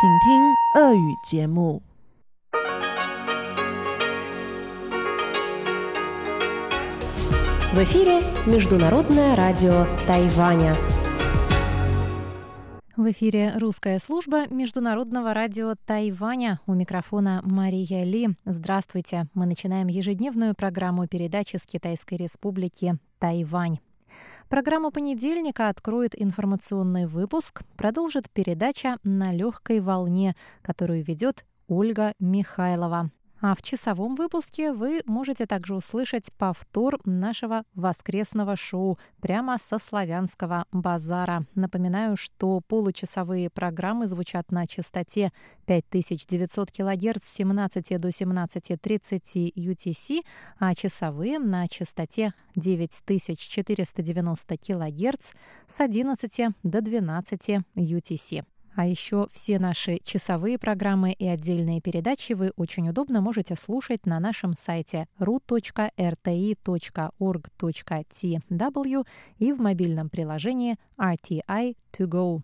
请听俄语节目。 В эфире Международное радио Тайваня. В эфире русская служба Международного радио Тайваня. У микрофона Мария Ли. Здравствуйте. Мы начинаем ежедневную программу передачи с Китайской Республики Тайвань. Программу понедельника откроет информационный выпуск, продолжит передача «На легкой волне», которую ведет Ольга Михайлова. А в часовом выпуске вы можете также услышать повтор нашего воскресного шоу прямо со славянского базара. Напоминаю, что получасовые программы звучат на частоте 5900 кГц с 17 до 17.30 UTC, а часовые на частоте 9490 кГц с 11 до 12 UTC. А еще все наши часовые программы и отдельные передачи вы очень удобно можете слушать на нашем сайте ru.rti.org.tw и в мобильном приложении RTI To Go.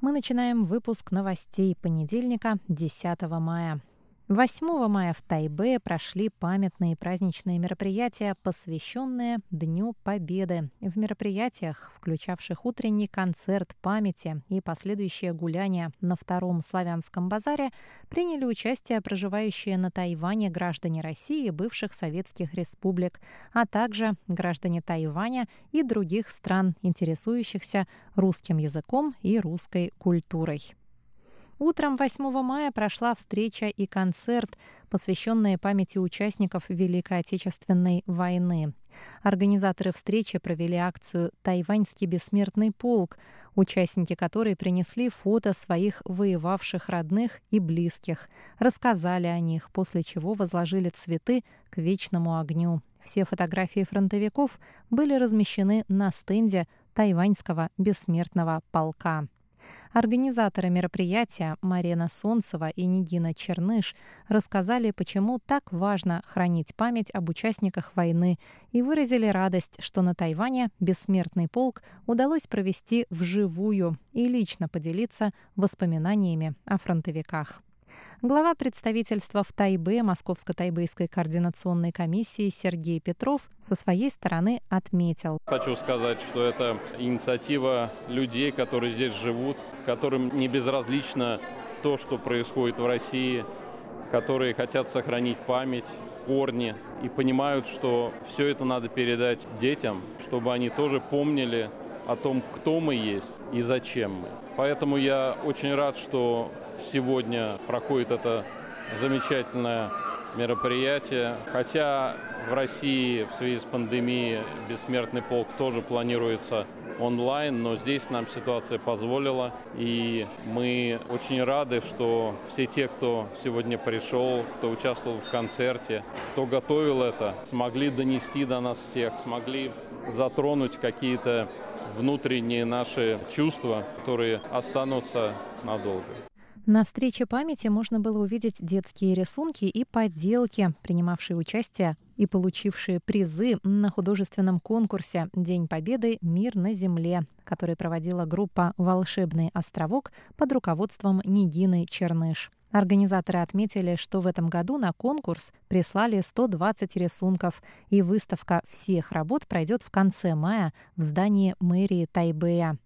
Мы начинаем выпуск новостей понедельника, 10 мая. 8 мая в Тайбе прошли памятные праздничные мероприятия, посвященные Дню Победы. В мероприятиях, включавших утренний концерт памяти и последующее гуляние на Втором славянском базаре, приняли участие проживающие на Тайване граждане России и бывших советских республик, а также граждане Тайваня и других стран, интересующихся русским языком и русской культурой. Утром 8 мая прошла встреча и концерт, посвященные памяти участников Великой Отечественной войны. Организаторы встречи провели акцию «Тайваньский бессмертный полк», участники которой принесли фото своих воевавших родных и близких, рассказали о них, после чего возложили цветы к вечному огню. Все фотографии фронтовиков были размещены на стенде Тайваньского бессмертного полка. Организаторы мероприятия Марина Солнцева и Нигина Черныш рассказали, почему так важно хранить память об участниках войны и выразили радость, что на Тайване бессмертный полк удалось провести вживую и лично поделиться воспоминаниями о фронтовиках. Глава представительства в Тайбе Московско-Тайбэйской координационной комиссии Сергей Петров со своей стороны отметил. Хочу сказать, что это инициатива людей, которые здесь живут, которым не безразлично то, что происходит в России, которые хотят сохранить память, корни и понимают, что все это надо передать детям, чтобы они тоже помнили о том, кто мы есть и зачем мы. Поэтому я очень рад, что сегодня проходит это замечательное мероприятие. Хотя в России в связи с пандемией бессмертный полк тоже планируется онлайн, но здесь нам ситуация позволила. И мы очень рады, что все те, кто сегодня пришел, кто участвовал в концерте, кто готовил это, смогли донести до нас всех, смогли затронуть какие-то внутренние наши чувства, которые останутся надолго. На встрече памяти можно было увидеть детские рисунки и поделки, принимавшие участие и получившие призы на художественном конкурсе «День Победы. Мир на Земле», который проводила группа «Волшебный островок» под руководством Нигины Черныш. Организаторы отметили, что в этом году на конкурс прислали 120 рисунков, и выставка всех работ пройдет в конце мая в здании мэрии Тайбэя.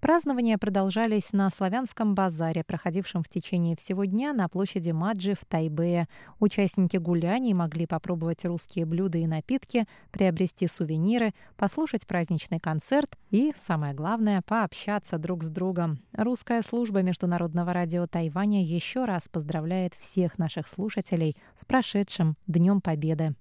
Празднования продолжались на славянском базаре, проходившем в течение всего дня на площади Маджи в Тайбэе. Участники гуляний могли попробовать русские блюда и напитки, приобрести сувениры, послушать праздничный концерт и, самое главное, пообщаться друг с другом. Русская служба Международного радио Тайваня еще раз поздравляет всех наших слушателей с прошедшим Днем Победы.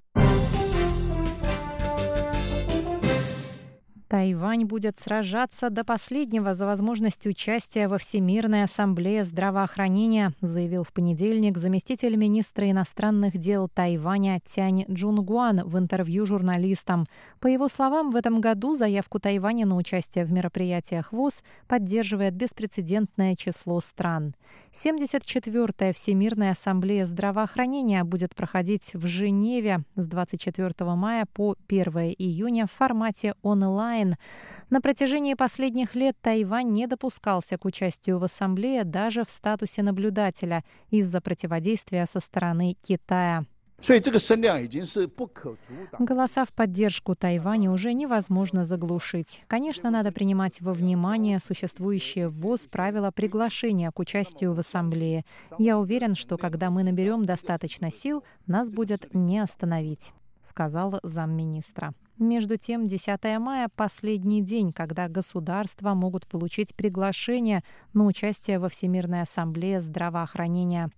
Тайвань будет сражаться до последнего за возможность участия во Всемирной ассамблее здравоохранения, заявил в понедельник заместитель министра иностранных дел Тайваня Тянь Джунгуан в интервью журналистам. По его словам, в этом году заявку Тайваня на участие в мероприятиях ВОЗ поддерживает беспрецедентное число стран. 74-я Всемирная ассамблея здравоохранения будет проходить в Женеве с 24 мая по 1 июня в формате онлайн онлайн. На протяжении последних лет Тайвань не допускался к участию в ассамблее даже в статусе наблюдателя из-за противодействия со стороны Китая. Голоса в поддержку Тайваня уже невозможно заглушить. Конечно, надо принимать во внимание существующие в ВОЗ правила приглашения к участию в ассамблее. Я уверен, что когда мы наберем достаточно сил, нас будет не остановить, сказал замминистра. Между тем, 10 мая – последний день, когда государства могут получить приглашение на участие во Всемирной ассамблее здравоохранения.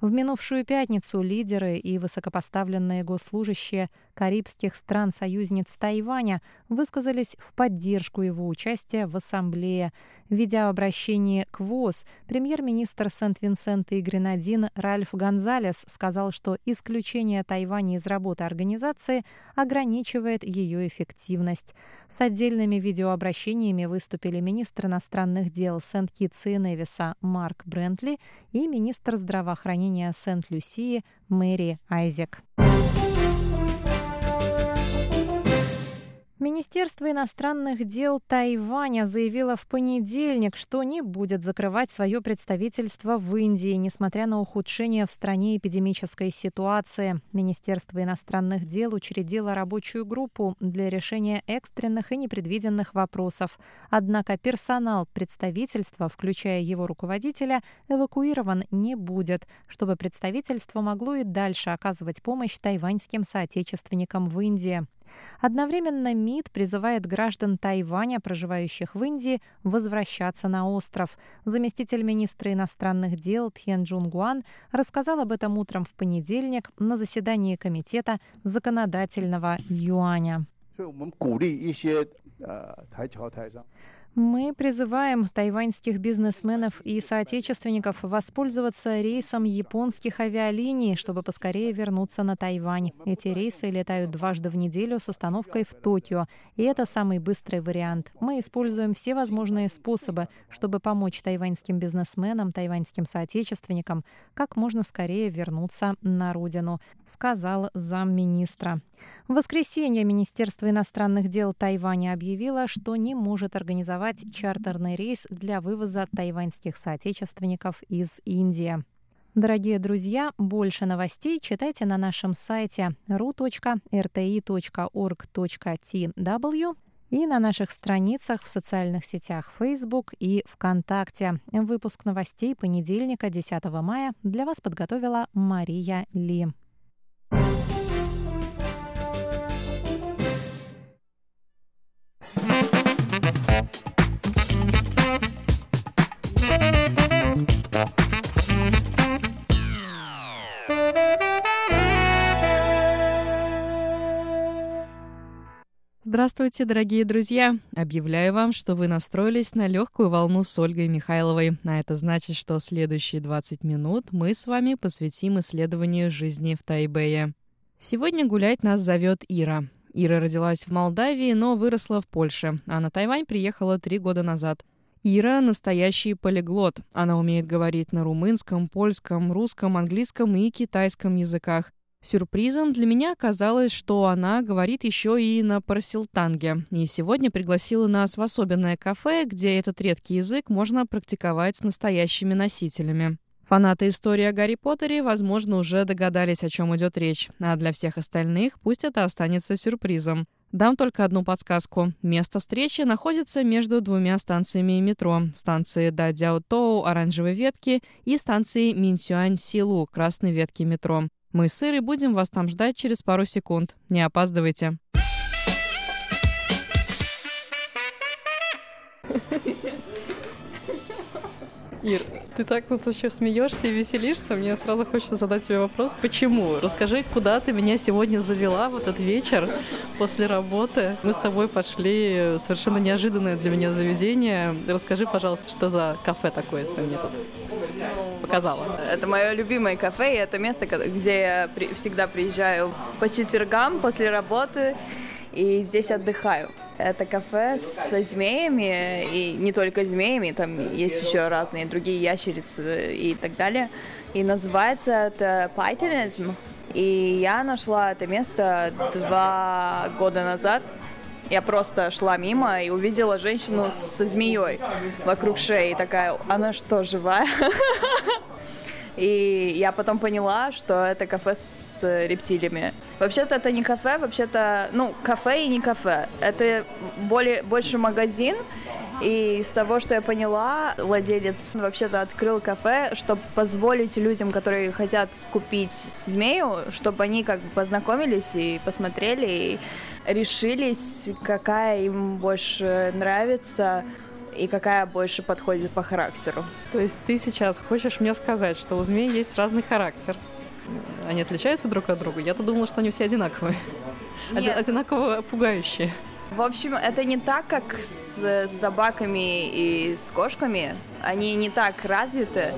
В минувшую пятницу лидеры и высокопоставленные госслужащие карибских стран-союзниц Тайваня высказались в поддержку его участия в ассамблее. В видеообращении к ВОЗ премьер-министр Сент-Винсента и Гренадин Ральф Гонзалес сказал, что исключение Тайваня из работы организации ограничивает ее эффективность. С отдельными видеообращениями выступили министр иностранных дел Сент-Китса и Невиса Марк Брентли и министр здравоохранения Сент-Люсии Мэри Айзек. Министерство иностранных дел Тайваня заявило в понедельник, что не будет закрывать свое представительство в Индии, несмотря на ухудшение в стране эпидемической ситуации. Министерство иностранных дел учредило рабочую группу для решения экстренных и непредвиденных вопросов. Однако персонал представительства, включая его руководителя, эвакуирован не будет, чтобы представительство могло и дальше оказывать помощь тайваньским соотечественникам в Индии. Одновременно МИД призывает граждан Тайваня, проживающих в Индии, возвращаться на остров. Заместитель министра иностранных дел Тхен Джун Гуан рассказал об этом утром в понедельник на заседании Комитета законодательного юаня. Мы призываем тайваньских бизнесменов и соотечественников воспользоваться рейсом японских авиалиний, чтобы поскорее вернуться на Тайвань. Эти рейсы летают дважды в неделю с остановкой в Токио, и это самый быстрый вариант. Мы используем все возможные способы, чтобы помочь тайваньским бизнесменам, тайваньским соотечественникам как можно скорее вернуться на родину, сказал замминистра. В воскресенье Министерство иностранных дел Тайваня объявило, что не может организовать организовать чартерный рейс для вывоза тайваньских соотечественников из Индии. Дорогие друзья, больше новостей читайте на нашем сайте ru.rti.org.tw и на наших страницах в социальных сетях Facebook и ВКонтакте. Выпуск новостей понедельника 10 мая для вас подготовила Мария Ли. Здравствуйте, дорогие друзья! Объявляю вам, что вы настроились на легкую волну с Ольгой Михайловой. А это значит, что следующие 20 минут мы с вами посвятим исследованию жизни в Тайбэе. Сегодня гулять нас зовет Ира. Ира родилась в Молдавии, но выросла в Польше, а на Тайвань приехала три года назад. Ира – настоящий полиглот. Она умеет говорить на румынском, польском, русском, английском и китайском языках. Сюрпризом для меня оказалось, что она говорит еще и на парсилтанге. И сегодня пригласила нас в особенное кафе, где этот редкий язык можно практиковать с настоящими носителями. Фанаты истории о Гарри Поттере, возможно, уже догадались, о чем идет речь. А для всех остальных пусть это останется сюрпризом. Дам только одну подсказку. Место встречи находится между двумя станциями метро. Станции Дадяо-Тоу, оранжевой ветки, и станции Минсюань-Силу, красной ветки метро. Мы с Ирой будем вас там ждать через пару секунд. Не опаздывайте. Ир, ты так тут вообще смеешься и веселишься. Мне сразу хочется задать тебе вопрос, почему? Расскажи, куда ты меня сегодня завела в этот вечер после работы? Мы с тобой пошли совершенно неожиданное для меня заведение. Расскажи, пожалуйста, что за кафе такое ты мне тут показала? Это мое любимое кафе, и это место, где я всегда приезжаю по четвергам после работы и здесь отдыхаю. Это кафе со змеями, и не только змеями, там есть еще разные другие ящерицы и так далее. И называется это Pythonism. И я нашла это место два года назад, Я просто шла мимо и увидела женщину со змеей вокруг шеи. Такая, она что, живая? И я потом поняла, что это кафе с рептилиями. Вообще-то это не кафе, вообще-то, ну, кафе и не кафе. Это более, больше магазин, и из того, что я поняла, владелец вообще-то открыл кафе, чтобы позволить людям, которые хотят купить змею, чтобы они как бы познакомились и посмотрели, и решились, какая им больше нравится и какая больше подходит по характеру. То есть ты сейчас хочешь мне сказать, что у змей есть разный характер? Они отличаются друг от друга? Я-то думала, что они все одинаковые. Нет. Одинаково пугающие. В общем, это не так, как с собаками и с кошками. Они не так развиты,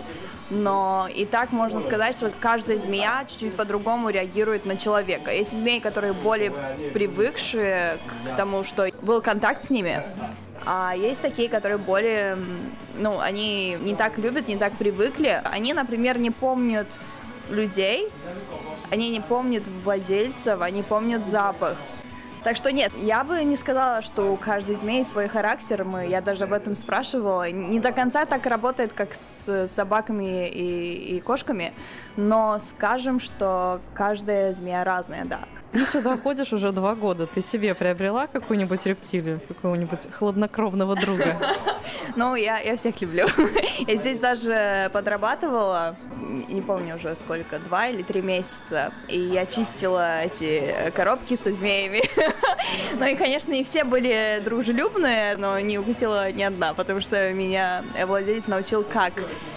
но и так можно сказать, что каждая змея чуть-чуть по-другому реагирует на человека. Есть змеи, которые более привыкшие к тому, что был контакт с ними, а есть такие, которые более, ну, они не так любят, не так привыкли. Они, например, не помнят людей, они не помнят владельцев, они помнят запах. Так что нет, я бы не сказала, что у каждой змеи свой характер. Мы, я даже об этом спрашивала. Не до конца так работает, как с собаками и, и кошками, но скажем, что каждая змея разная, да. Ты сюда ходишь уже два года. Ты себе приобрела какую-нибудь рептилию, какого-нибудь хладнокровного друга? Ну, я, я всех люблю. Я здесь даже подрабатывала, не помню уже сколько, два или три месяца. И я чистила эти коробки со змеями. Ну и, конечно, не все были дружелюбные, но не укусила ни одна, потому что меня владелец научил, как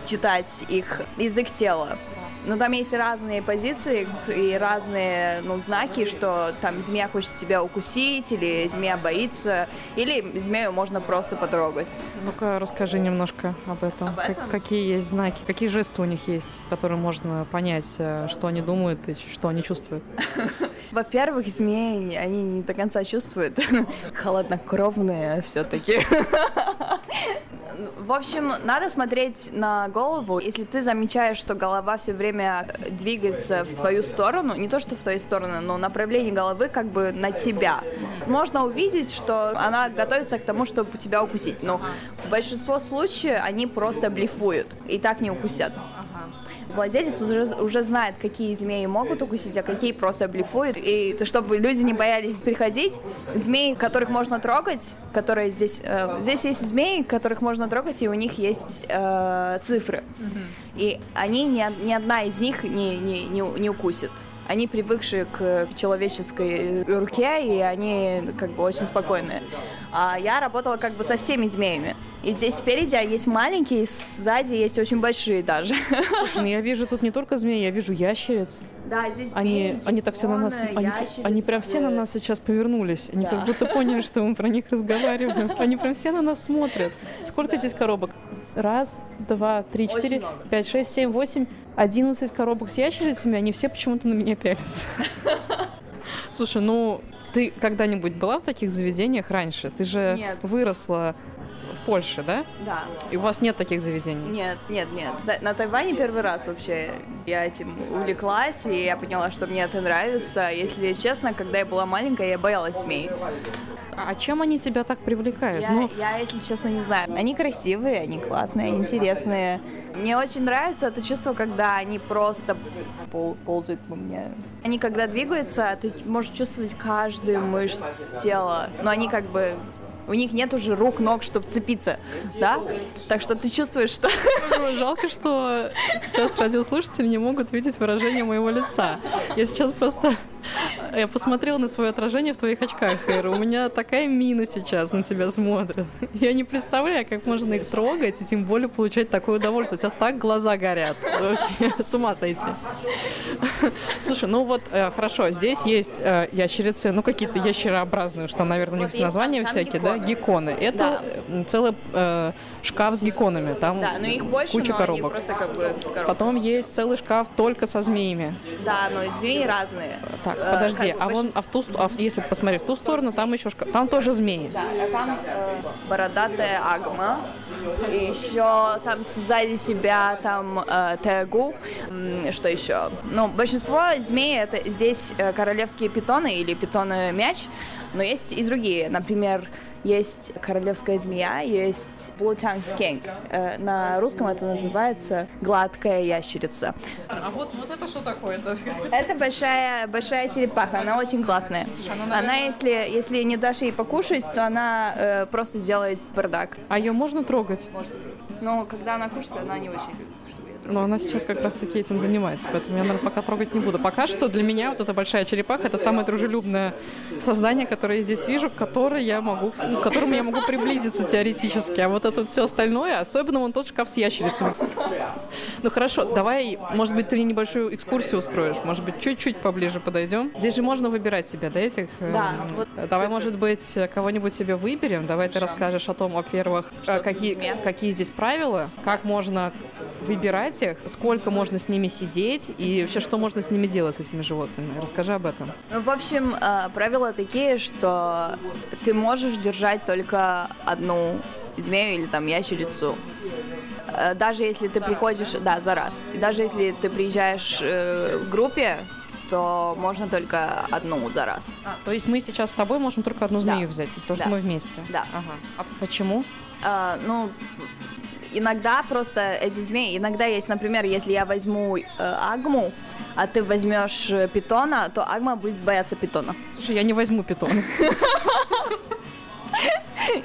читать их язык тела. Но там есть разные позиции и разные ну, знаки, что там змея хочет тебя укусить, или змея боится, или змею можно просто потрогать. Ну-ка, расскажи немножко об этом. Об этом? Как, какие есть знаки, какие жесты у них есть, которые можно понять, э, что они думают и что они чувствуют? Во-первых, змеи, они не до конца чувствуют. Холоднокровные все-таки. В общем, надо смотреть на голову. Если ты замечаешь, что голова все время двигается в твою сторону, не то что в твою сторону, но направление головы как бы на тебя, можно увидеть, что она готовится к тому, чтобы тебя укусить. Но в большинство случаев они просто блефуют и так не укусят владелец уже, уже знает, какие змеи могут укусить, а какие просто блефуют. И чтобы люди не боялись приходить, змеи, которых можно трогать, которые здесь... Э, здесь есть змеи, которых можно трогать, и у них есть э, цифры. Mm-hmm. И они, ни, ни одна из них не, не, не, не укусит они привыкшие к человеческой руке, и они как бы очень спокойные. А я работала как бы со всеми змеями. И здесь спереди есть маленькие, и сзади есть очень большие даже. Слушай, ну я вижу тут не только змеи, я вижу ящериц. Да, здесь змеи, они, гекконы, они так все на нас, они, они прям все на нас сейчас повернулись. Они да. как будто поняли, что мы про них разговариваем. Они прям все на нас смотрят. Сколько да. здесь коробок? Раз, два, три, четыре, пять, шесть, семь, восемь. 11 коробок с ящерицами, они все почему-то на меня пялятся. Слушай, ну ты когда-нибудь была в таких заведениях раньше? Ты же нет. выросла в Польше, да? Да. И у вас нет таких заведений? Нет, нет, нет. На Тайване первый раз вообще я этим увлеклась, и я поняла, что мне это нравится. Если честно, когда я была маленькая, я боялась змей. А чем они тебя так привлекают? Я, ну... я, если честно, не знаю. Они красивые, они классные, интересные. Мне очень нравится это чувство, когда они просто пол ползают по мне. Они когда двигаются, ты можешь чувствовать каждую мышцу тела, но они как бы у них нет уже рук, ног, чтобы цепиться, да? Так что ты чувствуешь, что... Жалко, что сейчас радиослушатели не могут видеть выражение моего лица. Я сейчас просто я посмотрела на свое отражение в твоих очках, Эра. У меня такая мина сейчас на тебя смотрит. Я не представляю, как можно их трогать и тем более получать такое удовольствие. У тебя так глаза горят. Вообще с ума сойти. Слушай, ну вот э, хорошо, здесь есть э, ящерицы, ну какие-то ящерообразные, что, наверное, у них вот названия всякие, да? Гекконы. Это да. Шкаф с гекконами. Там да, но их больше, куча но коробок. Просто как бы Потом есть целый шкаф только со змеями. Да, но змеи разные. Так, э, подожди, а вон, а в ту, а если посмотреть в ту сторону, там еще шкаф, там тоже змеи. Да, а там э, бородатая агма, и еще там сзади тебя там э, тегу, что еще? Ну, большинство змей это здесь э, королевские питоны или питоны мяч, Но есть и другие. Например, есть королевская змея, есть blue tongue skink. Э, на русском это называется гладкая ящерица. А вот, вот это что такое? Это... Это большая, большая черепаха, она очень классная. она, если, если не дашь ей покушать, то она э, просто сделает бардак. А ее можно трогать? Но когда она кушает, она не очень любит, Но она сейчас как раз-таки этим занимается, поэтому я, наверное, пока трогать не буду. Пока что для меня вот эта большая черепаха — это самое дружелюбное создание, которое я здесь вижу, к, которой я могу, к которому я могу приблизиться теоретически. А вот это все остальное, особенно вон тот шкаф с ящерицами. Ну хорошо, давай, может быть, ты мне небольшую экскурсию устроишь, может быть, чуть-чуть поближе подойдем. Здесь же можно выбирать себе, да, этих? э, Да, вот Давай, цифры. может быть, кого-нибудь себе выберем. Давай ты расскажешь о том, во-первых, какие здесь правила, как можно выбирать их, сколько можно с ними сидеть и вообще, что можно с ними делать, с этими животными. Расскажи об этом. Ну, В общем, э, правила такие, что ты можешь держать только одну змею или там ящерицу. Э, Даже если ты приходишь, да, за раз. И даже если ты приезжаешь э, в группе, то можно только одну за раз. То есть мы сейчас с тобой можем только одну Да. змею взять, потому что Да. мы вместе. Да. Ага. А почему? А, ну, иногда просто эти змеи, иногда есть, например, если я возьму э, агму, а ты возьмешь э, питона, то агма будет бояться питона. Слушай, я не возьму питона.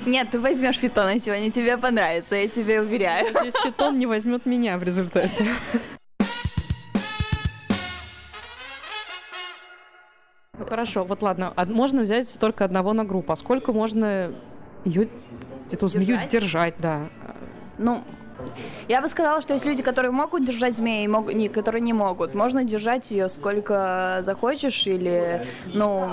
Нет, ты возьмешь питона сегодня, тебе понравится, я тебе уверяю. Здесь питон не возьмет меня в результате. Хорошо, вот ладно, а можно взять только одного на группу. А сколько можно ее, эту змею держать, да? Ну, я бы сказала, что есть люди, которые могут держать змеи, мог- не, которые не могут. Можно держать ее сколько захочешь, или, ну,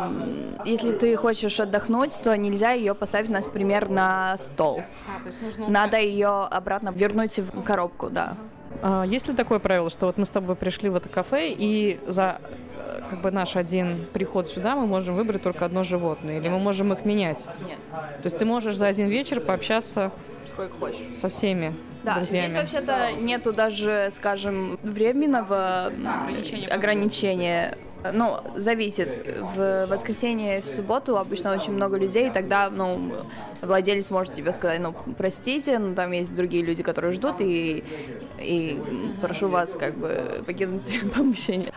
если ты хочешь отдохнуть, то нельзя ее поставить, например, на стол. А, то есть нужно... Надо ее обратно вернуть в коробку, да. А, есть ли такое правило, что вот мы с тобой пришли в это кафе, и за э, как бы наш один приход сюда мы можем выбрать только одно животное, или мы можем их менять? Нет, То есть ты можешь за один вечер пообщаться сколько хочешь. со всеми Да, друзьями. здесь вообще-то нету даже, скажем, временного Ограничения ограничения. Ну, зависит. В воскресенье и в субботу обычно очень много людей, и тогда, ну, владелец может тебе сказать, ну, простите, но там есть другие люди, которые ждут, и, и прошу вас, как бы, покинуть помещение.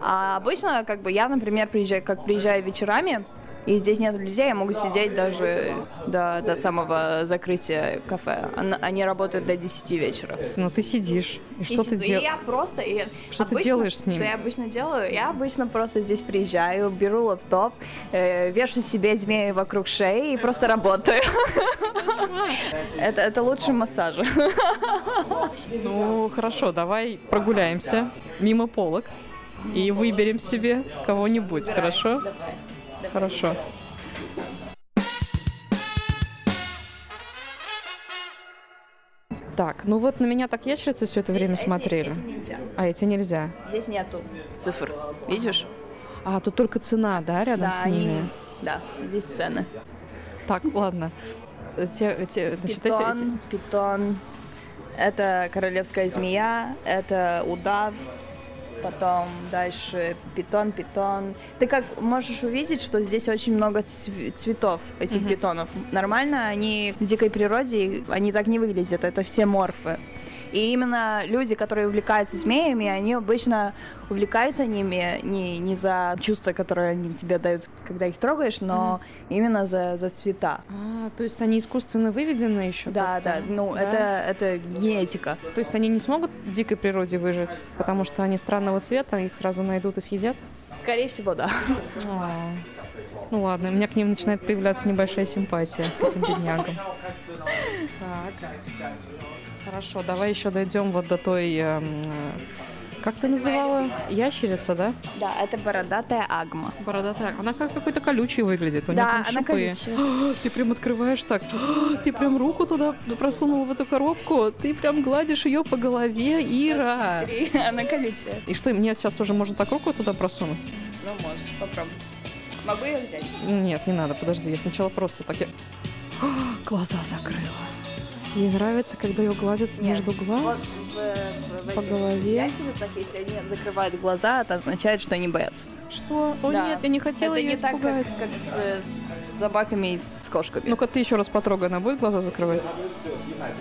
А обычно, как бы, я, например, приезжаю, как приезжаю вечерами, и здесь нет людей, я могу сидеть даже до, до самого закрытия кафе. Они работают до 10 вечера. Ну ты сидишь, и И что ты и делаешь? я просто... и Что ты обычно- делаешь с ними? Что я обычно делаю? Я обычно просто здесь приезжаю, беру лаптоп, э, вешу себе змеи вокруг шеи и просто работаю. Это, это лучше массажа. Ну хорошо, давай прогуляемся мимо полок и выберем себе кого-нибудь, хорошо? Хорошо. Так, ну вот на меня так ящерицы все это время смотрели. нельзя. А эти нельзя. Здесь нету цифр. Видишь? А, тут только цена, да, рядом Да, с они... ними? Да, здесь цены. Так, ладно. Те, те, значит, эти- эти- Питон, питон. Это королевская змея, это удав, потом дальше питон, питон. Ты как можешь увидеть, что здесь очень много цв- цветов этих питонов. Нормально, они в дикой природе, они так не выглядят, это все морфы. И именно люди, которые увлекаются змеями, они обычно увлекаются ними не, не за чувства, которые они тебе дают, когда их трогаешь, но именно за, за цвета. А, то есть они искусственно выведены еще? Да, да, ну Да? это это генетика. То есть они не смогут в дикой природе выжить, потому что они странного цвета, их сразу найдут и съедят? Скорее всего, да. А, Ну ладно, у меня к ним начинает появляться небольшая симпатия, к этим беднягам. Так. Хорошо, давай еще дойдем вот до той... эм, э, как ты называла? Ящерица, да? Да, это бородатая агма. Бородатая. Она как какой-то колючий выглядит. У нее Да, там она колючая. А, Ты прям открываешь так. А, Ты прям руку туда просунул в эту коробку. Ты прям гладишь ее по голове, Ира. Она колючая. И что, мне сейчас тоже можно так руку туда просунуть? Ну, можешь, попробуй. Могу ее взять? Нет, не надо, подожди, я сначала просто так... я- А, Глаза закрыла. Ей нравится, когда ее гладят между Вот глаз. в, в- в По этих голове. если они закрывают глаза, это означает, что они боятся. Что? О Да. нет, я не хотела это ее не так, как, испугать. как с, с собаками и с кошками. Ну-ка ты еще раз потрогай, она будет глаза закрывать?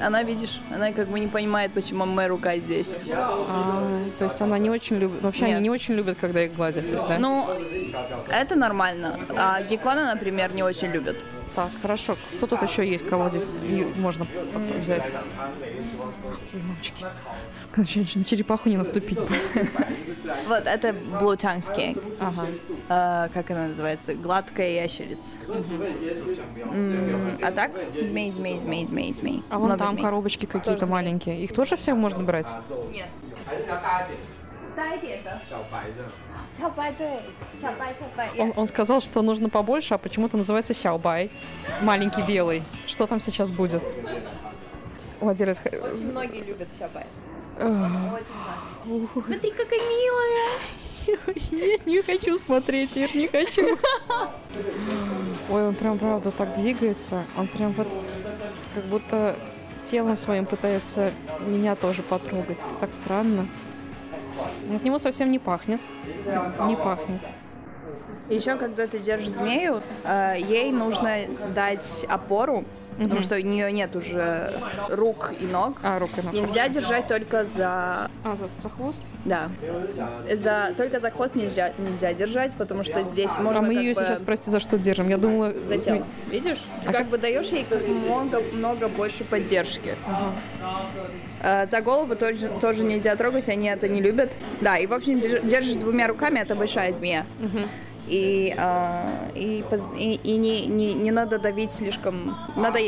Она, видишь, она как бы не понимает, почему моя рука здесь. А, то есть она не очень любит, вообще Нет. они не очень любят, когда их гладят, да? Ну, это нормально. А гекконы, например, не очень любят. Так, хорошо. Кто тут еще есть, кого здесь можно взять? Ой, мамочки. Короче, на черепаху не наступить. Вот, это skink. Ага. А, как она называется? Гладкая ящерица. М, А так? Змей, змей, змей, змей, змей. А вон Много там змей. коробочки какие-то маленькие. Их тоже всем можно брать? Нет. 大一点的。小白的。小白对，小白小白。 Он, он сказал, что нужно побольше, а почему-то называется сяобай. Маленький белый. Что там сейчас будет? Владелец... х- Очень многие любят шабай. Ах, Очень классно. Смотри, какая милая. Нет, не хочу смотреть, Ир, не хочу. Ой, он прям правда так двигается. Он прям вот как будто телом своим пытается меня тоже потрогать. Это так странно. От него совсем не пахнет. Не пахнет. Еще когда ты держишь змею, э, ей нужно дать опору, потому что у нее нет уже рук и ног. А, рука на Нельзя держать только за, А, за, за хвост? да, за только за хвост нельзя нельзя держать, потому что здесь можно а мы ее бы сейчас, прости, за что держим? Я думала... за тело. Видишь? Ты А как как- бы даешь ей как много много больше поддержки. Э, За голову тоже, тоже нельзя трогать, они это не любят. Да, и в общем держ- держишь двумя руками, это большая змея. И, а, и, и, и не, не, не надо давить слишком. Надо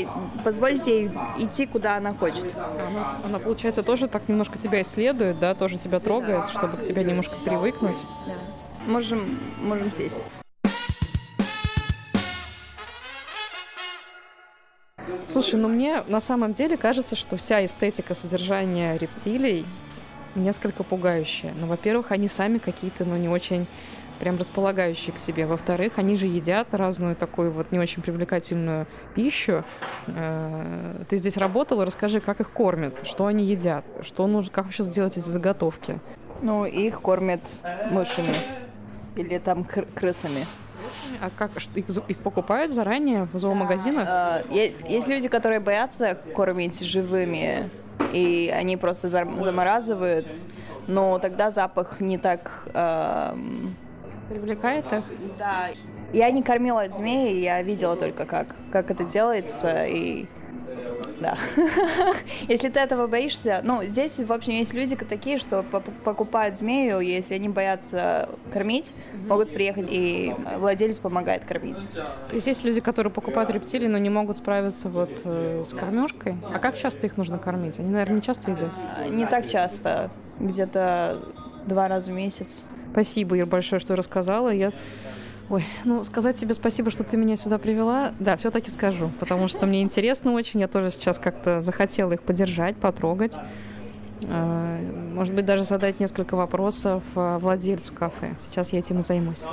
позволить ей идти, куда она хочет. Она, она, получается, тоже так немножко тебя исследует, да, тоже тебя трогает, чтобы к тебе немножко привыкнуть. Можем, можем сесть. Слушай, ну мне на самом деле кажется, что вся эстетика содержания рептилий несколько пугающая. Ну, во-первых, они сами какие-то, ну, не очень прям располагающие к себе. Во-вторых, они же едят разную такую вот не очень привлекательную пищу. Э, Ты здесь работала, расскажи, как их кормят, что они едят, что нужно, как вообще сделать эти заготовки. Ну, их кормят мышами. Или там кр- крысами. А как их, их покупают заранее в зоомагазинах? Э, е- Есть люди, которые боятся кормить живыми, и они просто зам- замораживают. Но тогда запах не так... эм, Привлекает их? Да, я не кормила змеи, я видела только как, как это делается, и да. Если ты этого боишься, ну, здесь, в общем, есть люди такие, что покупают змею, если они боятся кормить, могут приехать, и владелец помогает кормить. То есть есть люди, которые покупают рептилии, но не могут справиться вот э, с кормежкой. А как часто их нужно кормить? Они, наверное, не часто едят. Не так часто, где-то два раза в месяц. Спасибо, Ир, большое, что рассказала. Я... Ой, ну, сказать тебе спасибо, что ты меня сюда привела. Да, все-таки скажу, потому что мне интересно очень. Я тоже сейчас как-то захотела их поддержать, потрогать. А, Может быть, даже задать несколько вопросов а, владельцу кафе. Сейчас я этим и займусь.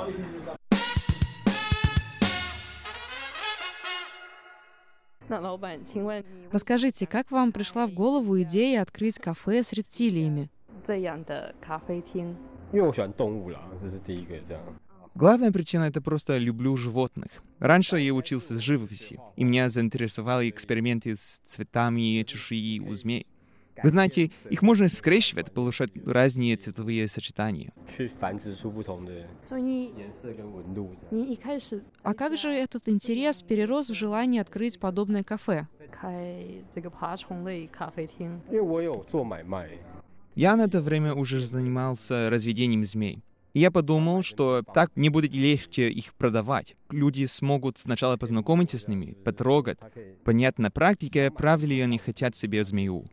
Расскажите, как вам пришла в голову идея открыть кафе с рептилиями? 这样的咖啡厅。因为我喜欢动物啦，这是第一个这样。 Главная причина — это просто люблю животных. Раньше я учился с живописи, и меня заинтересовали эксперименты с цветами чешуей у змей. Вы знаете, их можно скрещивать, получать разные цветовые сочетания. А как же этот интерес перерос в желание открыть подобное кафе? Я на это время уже занимался разведением змей. И я подумал, что так мне будет легче их продавать. Люди смогут сначала познакомиться с ними, потрогать, понять на практике, правда ли они хотят себе змею.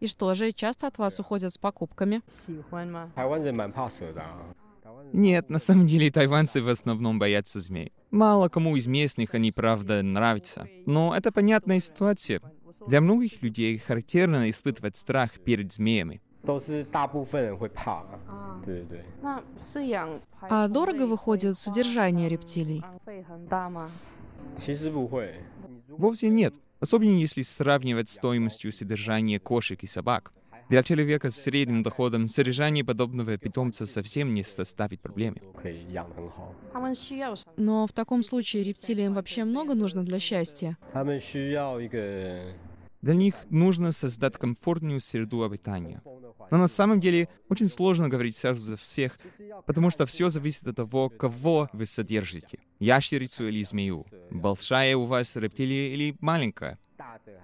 И что же, часто от вас уходят с покупками? Нет, на самом деле тайванцы в основном боятся змей. Мало кому из местных они, правда, нравятся. Но это понятная ситуация. Для многих людей характерно испытывать страх перед змеями. 都是大部分人会怕啊。对对对，那饲养爬 А 虫 дорого 类 выходит 会 содержание 花 рептилий? 浪费很大吗？其实不会。 Вовсе нет. Особенно если сравнивать стоимостью содержания кошек и собак. Для человека с средним доходом содержание подобного питомца совсем не составит проблемы. 可以养得很好。他们需要什么？ Но в таком случае рептилиям вообще много нужно для счастья. Для них нужно создать комфортную среду обитания. Но на самом деле очень сложно говорить сразу за всех, потому что все зависит от того, кого вы содержите. Ящерицу или змею. Большая у вас рептилия или маленькая.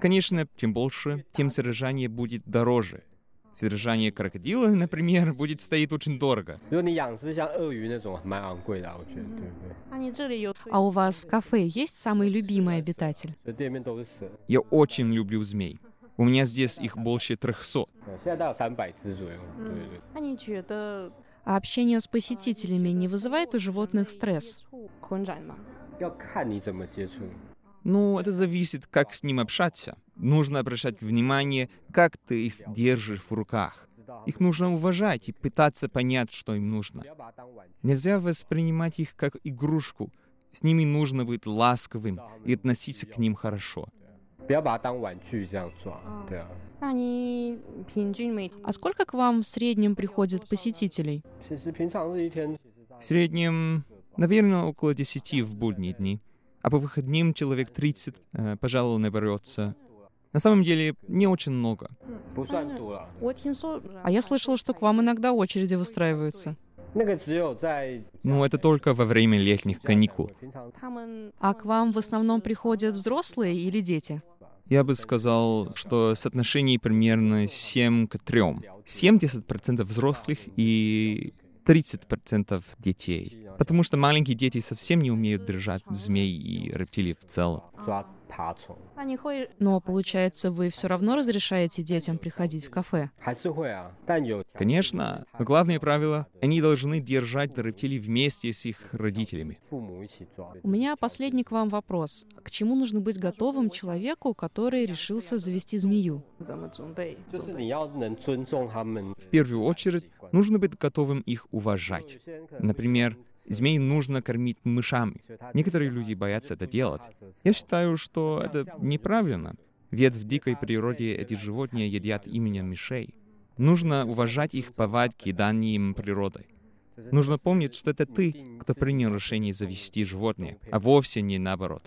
Конечно, чем больше, тем содержание будет дороже. Содержание крокодила, например, будет стоить очень дорого. 如果你养是像鳄鱼那种，蛮昂贵的啊，我觉得，对不对？那你这里有最 А у вас в кафе есть самый любимый обитатель? 这店面都是蛇， Я очень люблю змей. У меня здесь их больше 300. 呃现在大概有三百只左右，对对对。那你觉得 А общение с посетителями не вызывает у животных стресс? 困扰吗？要看你怎么接触。 Ну, это зависит, как с ним общаться. Нужно обращать внимание, как ты их держишь в руках. Их нужно уважать и пытаться понять, что им нужно. Нельзя воспринимать их как игрушку. С ними нужно быть ласковым и относиться к ним хорошо. А, а сколько к вам в среднем приходит посетителей? В среднем, наверное, около 10 в будние дни а по выходным человек 30, э, пожалуй, наберется. На самом деле, не очень много. А я слышала, что к вам иногда очереди выстраиваются. Ну, это только во время летних каникул. А к вам в основном приходят взрослые или дети? Я бы сказал, что соотношение примерно 7 к 3. 70% взрослых и 30% детей. Потому что маленькие дети совсем не умеют держать змей и рептилий в целом. Но получается, вы все равно разрешаете детям приходить в кафе? Конечно. Но главное правило — они должны держать рептилий вместе с их родителями. У меня последний к вам вопрос. К чему нужно быть готовым человеку, который решился завести змею? В первую очередь, нужно быть готовым их уважать. Например, змей нужно кормить мышами. Некоторые люди боятся это делать. Я считаю, что это неправильно, ведь в дикой природе эти животные едят именно мышей. Нужно уважать их повадки, данные им природой. Нужно помнить, что это ты, кто принял решение завести животное, а вовсе не наоборот.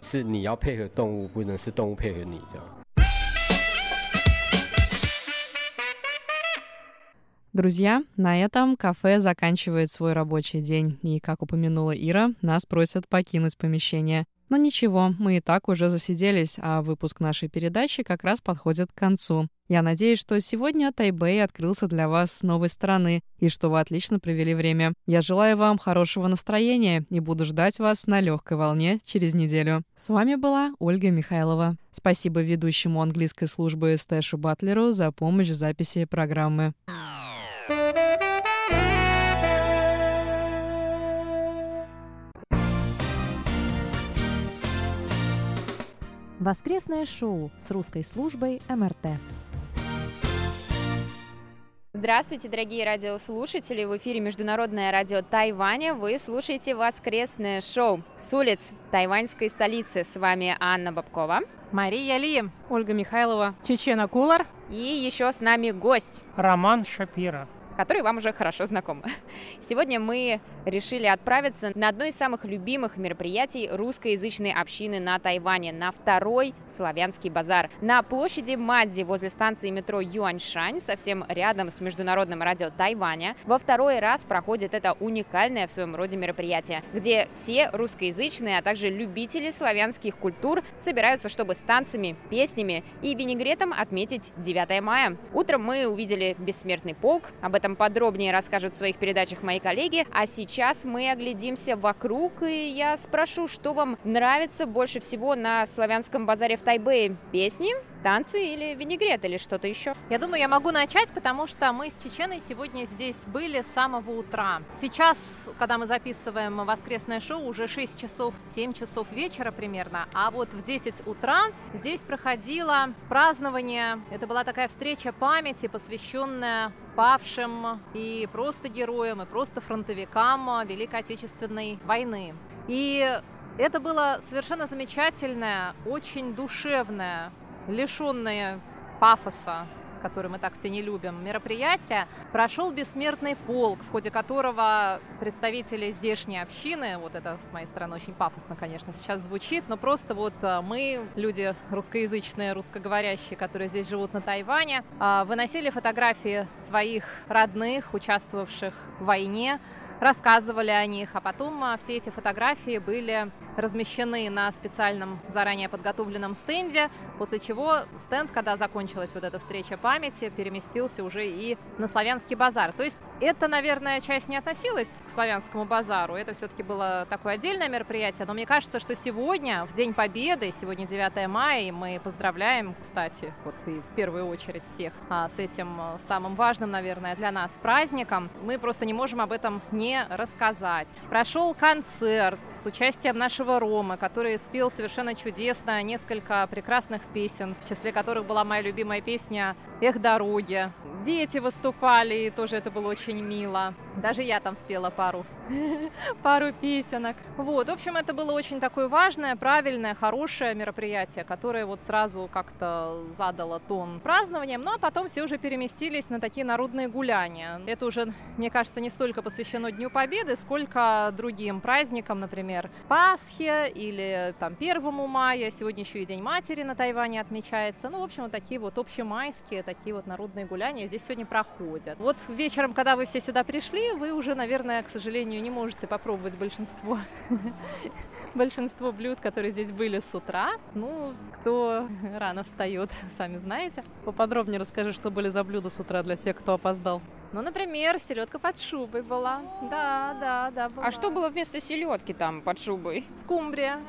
Друзья, на этом кафе заканчивает свой рабочий день. И, как упомянула Ира, нас просят покинуть помещение. Но ничего, мы и так уже засиделись, а выпуск нашей передачи как раз подходит к концу. Я надеюсь, что сегодня Тайбэй открылся для вас с новой стороны и что вы отлично провели время. Я желаю вам хорошего настроения и буду ждать вас на легкой волне через неделю. С вами была Ольга Михайлова. Спасибо ведущему английской службы Стэшу Батлеру за помощь в записи программы. Воскресное шоу с русской службой МРТ. Здравствуйте, дорогие радиослушатели! В эфире Международное радио Тайваня. Вы слушаете воскресное шоу с улиц тайваньской столицы. С вами Анна Бабкова. Мария Ли, Ольга Михайлова. Чечена Кулар, И еще с нами гость, Роман Шапира. Который вам уже хорошо знаком. Сегодня мы решили отправиться на одно из самых любимых мероприятий русскоязычной общины на Тайване, на второй славянский базар. На площади Мадзи возле станции метро Юаньшань, совсем рядом с Международным радио Тайваня, во второй раз проходит это уникальное в своем роде мероприятие, где все русскоязычные, а также любители славянских культур собираются, чтобы с танцами, песнями и винегретом отметить 9 мая. Утром мы увидели бессмертный полк, об этом подробнее расскажут в своих передачах мои коллеги, а сейчас мы оглядимся вокруг, и я спрошу, что вам нравится больше всего на славянском базаре в Тайбэе? Песни, танцы или винегрет, или что-то еще? Я думаю, я могу начать, потому что мы с Чеченой сегодня здесь были с самого утра. Сейчас, когда мы записываем воскресное шоу, уже 6 часов, 7 часов вечера примерно, а вот в 10 утра здесь проходило празднование. Это была такая встреча памяти, посвященная павшим и просто героям, и просто фронтовикам Великой Отечественной войны. И это было совершенно замечательное, очень душевное, лишенное пафоса который мы так все не любим, мероприятие, прошел бессмертный полк, в ходе которого представители здешней общины, вот это с моей стороны очень пафосно, конечно, сейчас звучит, но просто вот а, мы, люди русскоязычные, русскоговорящие, которые здесь живут на Тайване, а, выносили фотографии своих родных, участвовавших в войне, рассказывали о них, а потом а, все эти фотографии были размещены на специальном заранее подготовленном стенде, после чего стенд, когда закончилась вот эта встреча памяти, переместился уже и на Славянский базар. То есть это, наверное, часть не относилась к Славянскому базару, это все-таки было такое отдельное мероприятие, но мне кажется, что сегодня, в День Победы, сегодня 9 мая, и мы поздравляем, кстати, вот и в первую очередь всех а, с этим а, самым важным, наверное, для нас праздником, мы просто не можем об этом не рассказать. Прошел концерт с участием нашего Ромы, который спел совершенно чудесно несколько прекрасных песен, в числе которых была моя любимая песня «Эх, дороги». Дети выступали, и тоже это было очень мило. Даже я там спела пару, пару песенок. Вот, в общем, это было очень такое важное, правильное, хорошее мероприятие, которое вот сразу как-то задало тон празднованием, ну а потом все уже переместились на такие народные гуляния. Это уже, мне кажется, не столько посвящено Дню Победы, сколько другим праздникам, например, Пасхе или там 1 мая, сегодня еще и День матери на Тайване отмечается. Ну, в общем, вот такие вот общемайские, такие вот народные гуляния здесь сегодня проходят. Вот вечером, когда вы все сюда пришли, вы уже, наверное, к сожалению, не можете попробовать большинство, большинство блюд, которые здесь были с утра. Ну, кто рано встает, сами знаете. Поподробнее расскажи, что были за блюда с утра для тех, кто опоздал. Ну, например, селедка под шубой была. Да, да, да. Была. А что было вместо селедки там под шубой? Скумбрия.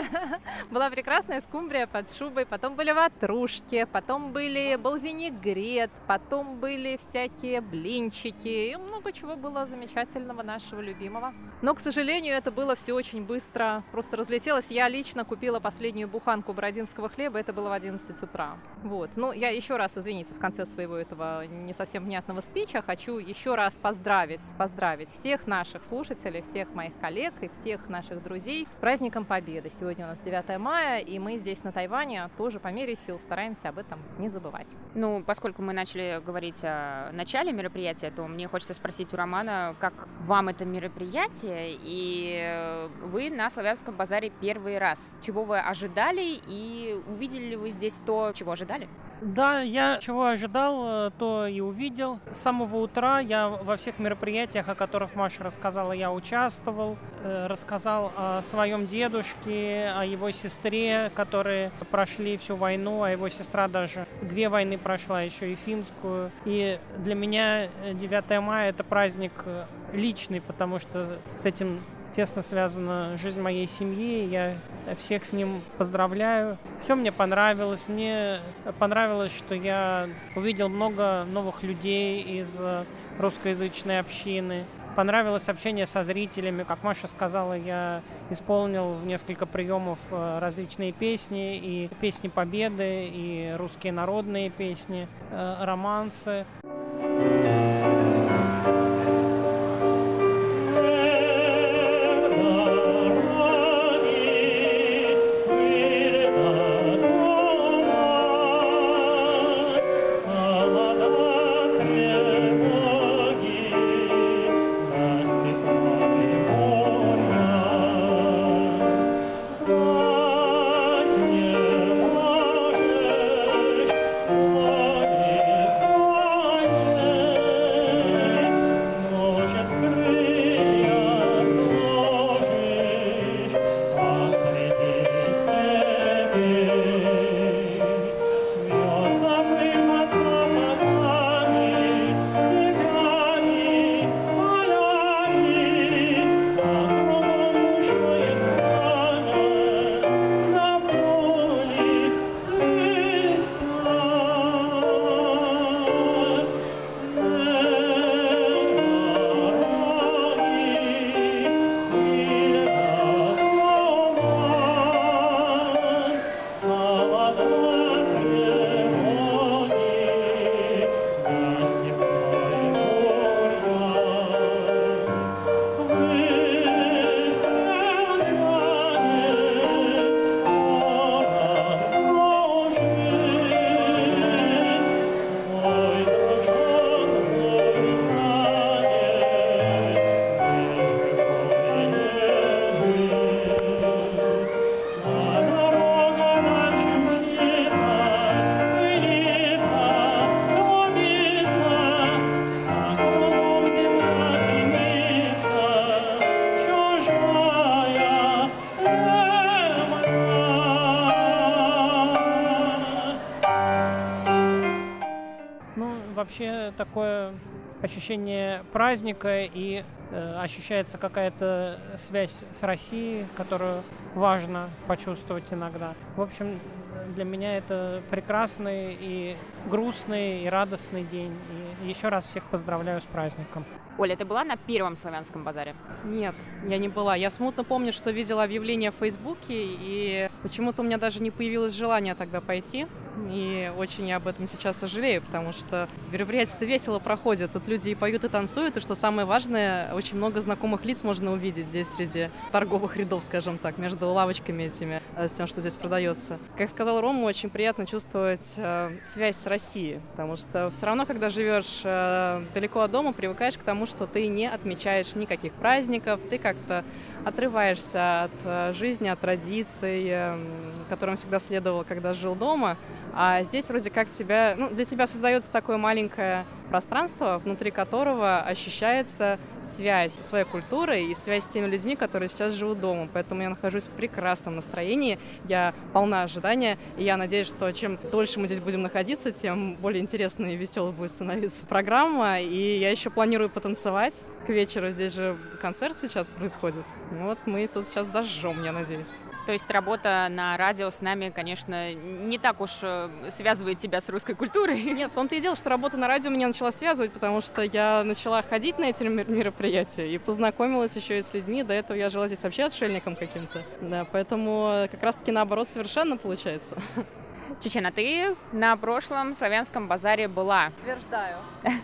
Была прекрасная скумбрия под шубой. Потом были ватрушки, потом были, был винегрет, потом были всякие блинчики. И много чего было замечательного нашего любимого. Но, к сожалению, это было все очень быстро. Просто разлетелось. Я лично купила последнюю буханку бородинского хлеба. Это было в 11 утра. Вот. Ну, я еще раз, извините, в конце своего этого не совсем внятного спича встреча хочу еще раз поздравить, поздравить всех наших слушателей, всех моих коллег и всех наших друзей с праздником Победы. Сегодня у нас 9 мая, и мы здесь на Тайване тоже по мере сил стараемся об этом не забывать. Ну, поскольку мы начали говорить о начале мероприятия, то мне хочется спросить у Романа, как вам это мероприятие, и вы на Славянском базаре первый раз. Чего вы ожидали, и увидели ли вы здесь то, чего ожидали? Да, я чего ожидал, э, то и увидел. С самого утра я во всех мероприятиях, о которых Маша рассказала, я участвовал. Э, рассказал о своем дедушке, о его сестре, которые прошли всю войну, а его сестра даже две войны прошла, еще и финскую. И для меня 9 мая это праздник э, личный, потому что с этим тесно связана жизнь моей семьи. Я всех с ним поздравляю. Все мне понравилось. Мне понравилось, что я увидел много новых людей из русскоязычной общины. Понравилось общение со зрителями. Как Маша сказала, я исполнил в несколько приемов э, различные песни, и песни Победы, и русские народные песни, э, романсы. Такое ощущение праздника и э, ощущается какая-то связь с Россией, которую важно почувствовать иногда. В общем, для меня это прекрасный и грустный и радостный день. И еще раз всех поздравляю с праздником. Оля, ты была на первом славянском базаре? Нет, я не была. Я смутно помню, что видела объявление в Фейсбуке, и почему-то у меня даже не появилось желания тогда пойти. И очень я об этом сейчас сожалею, потому что мероприятие-то весело проходит. Тут люди и поют, и танцуют, и что самое важное, очень много знакомых лиц можно увидеть здесь среди торговых рядов, скажем так, между лавочками этими, э, с тем, что здесь продается. Как сказал Рома, очень приятно чувствовать э, связь с Россией, потому что все равно, когда живешь э, далеко от дома, привыкаешь к тому, что ты не отмечаешь никаких праздников, ты как-то отрываешься от жизни, от традиций, эм, которым всегда следовал, когда жил дома. А здесь вроде как тебя, ну, для тебя создается такое маленькое пространство, внутри которого ощущается связь со своей культурой и связь с теми людьми, которые сейчас живут дома. Поэтому я нахожусь в прекрасном настроении, я полна ожидания, и я надеюсь, что чем дольше мы здесь будем находиться, тем более интересной и веселой будет становиться программа. И я еще планирую потанцевать к вечеру. Здесь же концерт сейчас происходит. Вот мы тут сейчас зажжем, я надеюсь. То есть работа на радио с нами, конечно, не так уж э, связывает тебя с русской культурой. Нет, в том-то и дело, что работа на радио меня начала связывать, потому что я начала ходить на эти мероприятия и познакомилась еще и с людьми. До этого я жила здесь вообще отшельником каким-то. Да, поэтому как раз-таки наоборот совершенно получается. Чечена, ты на прошлом славянском базаре была? Утверждаю.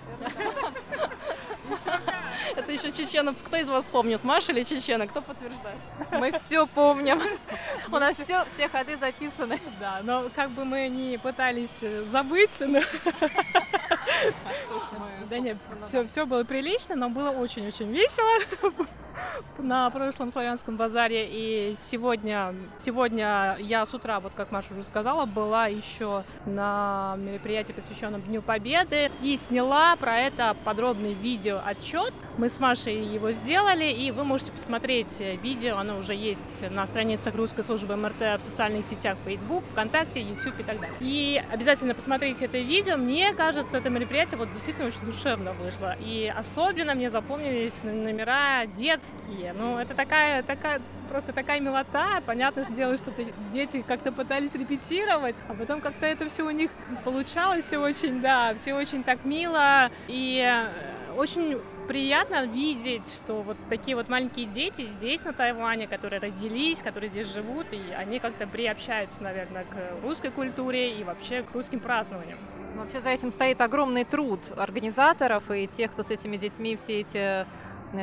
Это еще чеченов. Кто из вас помнит, Маша или чечена? Кто подтверждает? Мы все помним. У нас все, все ходы записаны. Да, но как бы мы не пытались забыть, но... А что ж мы, да нет, все, все было прилично, но было очень-очень весело на прошлом славянском базаре. И сегодня, сегодня я с утра, вот как Маша уже сказала, была еще на мероприятии, посвященном Дню Победы, и сняла про это подробный видео отчет. Мы с Машей его сделали, и вы можете посмотреть видео, оно уже есть на страницах русской службы МРТ в социальных сетях Facebook, ВКонтакте, YouTube и так далее. И обязательно посмотрите это видео. Мне кажется, это мероприятие вот действительно очень душевно вышло. И особенно мне запомнились номера детские. Ну, это такая, такая, просто такая милота. Понятно что дело, что дети как-то пытались репетировать, а потом как-то это все у них получалось, все очень, да, все очень так мило. И очень приятно видеть, что вот такие вот маленькие дети здесь, на Тайване, которые родились, которые здесь живут, и они как-то приобщаются, наверное, к русской культуре и вообще к русским празднованиям. Вообще за этим стоит огромный труд организаторов и тех, кто с этими детьми все эти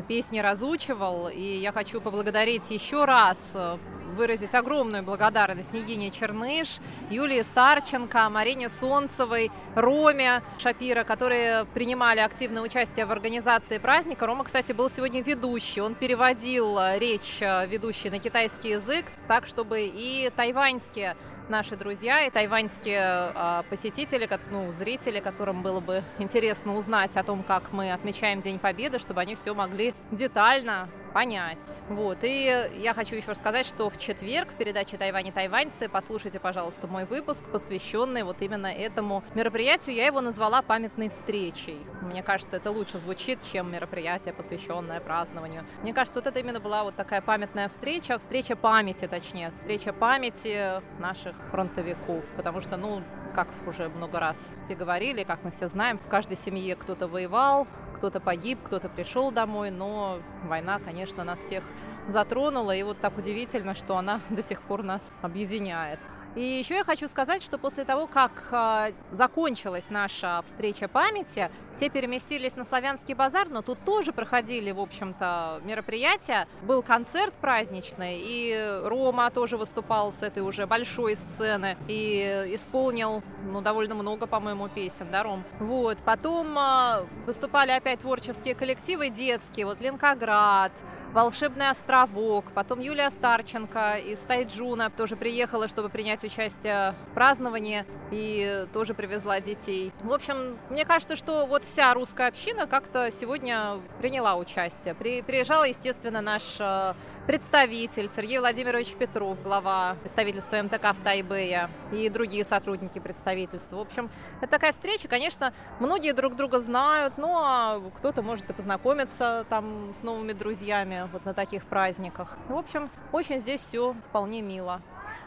песни разучивал. И я хочу поблагодарить еще раз э, выразить огромную благодарность Егине Черныш, Юлии Старченко, Марине Солнцевой, Роме Шапира, которые принимали активное участие в организации праздника. Рома, кстати, был сегодня ведущий. Он переводил э, речь ведущей на китайский язык, так, чтобы и тайваньские наши друзья и тайваньские э, посетители, ну, зрители, которым было бы интересно узнать о том, как мы отмечаем День Победы, чтобы они все могли детально понять. Вот. И я хочу еще сказать, что в четверг в передаче «Тайвань и тайваньцы» послушайте, пожалуйста, мой выпуск, посвященный вот именно этому мероприятию. Я его назвала «Памятной встречей». Мне кажется, это лучше звучит, чем мероприятие, посвященное празднованию. Мне кажется, вот это именно была вот такая памятная встреча, встреча памяти, точнее, встреча памяти наших фронтовиков, потому что, ну, как уже много раз все говорили, как мы все знаем, в каждой семье кто-то воевал, кто-то погиб, кто-то пришел домой, но война, конечно, нас всех затронула, и вот так удивительно, что она до сих пор нас объединяет. И еще я хочу сказать, что после того, как э, закончилась наша встреча памяти, все переместились на Славянский базар, но тут тоже проходили, в общем-то, мероприятия. Был концерт праздничный, и Рома тоже выступал с этой уже большой сцены и исполнил, ну, довольно много, по-моему, песен, да, Ром? Вот. Потом э, выступали опять творческие коллективы детские, вот Ленкоград, Волшебный остров Островок, потом Юлия Старченко из Тайджуна тоже приехала, чтобы принять участие в праздновании и тоже привезла детей. В общем, мне кажется, что вот вся русская община как-то сегодня приняла участие. При, приезжал, естественно, наш э, представитель Сергей Владимирович Петров, глава представительства МТК в Тайбэе и другие сотрудники представительства. В общем, это такая встреча, конечно, многие друг друга знают, ну а кто-то может и познакомиться там с новыми друзьями вот на таких праздниках. В общем, очень здесь все вполне мило.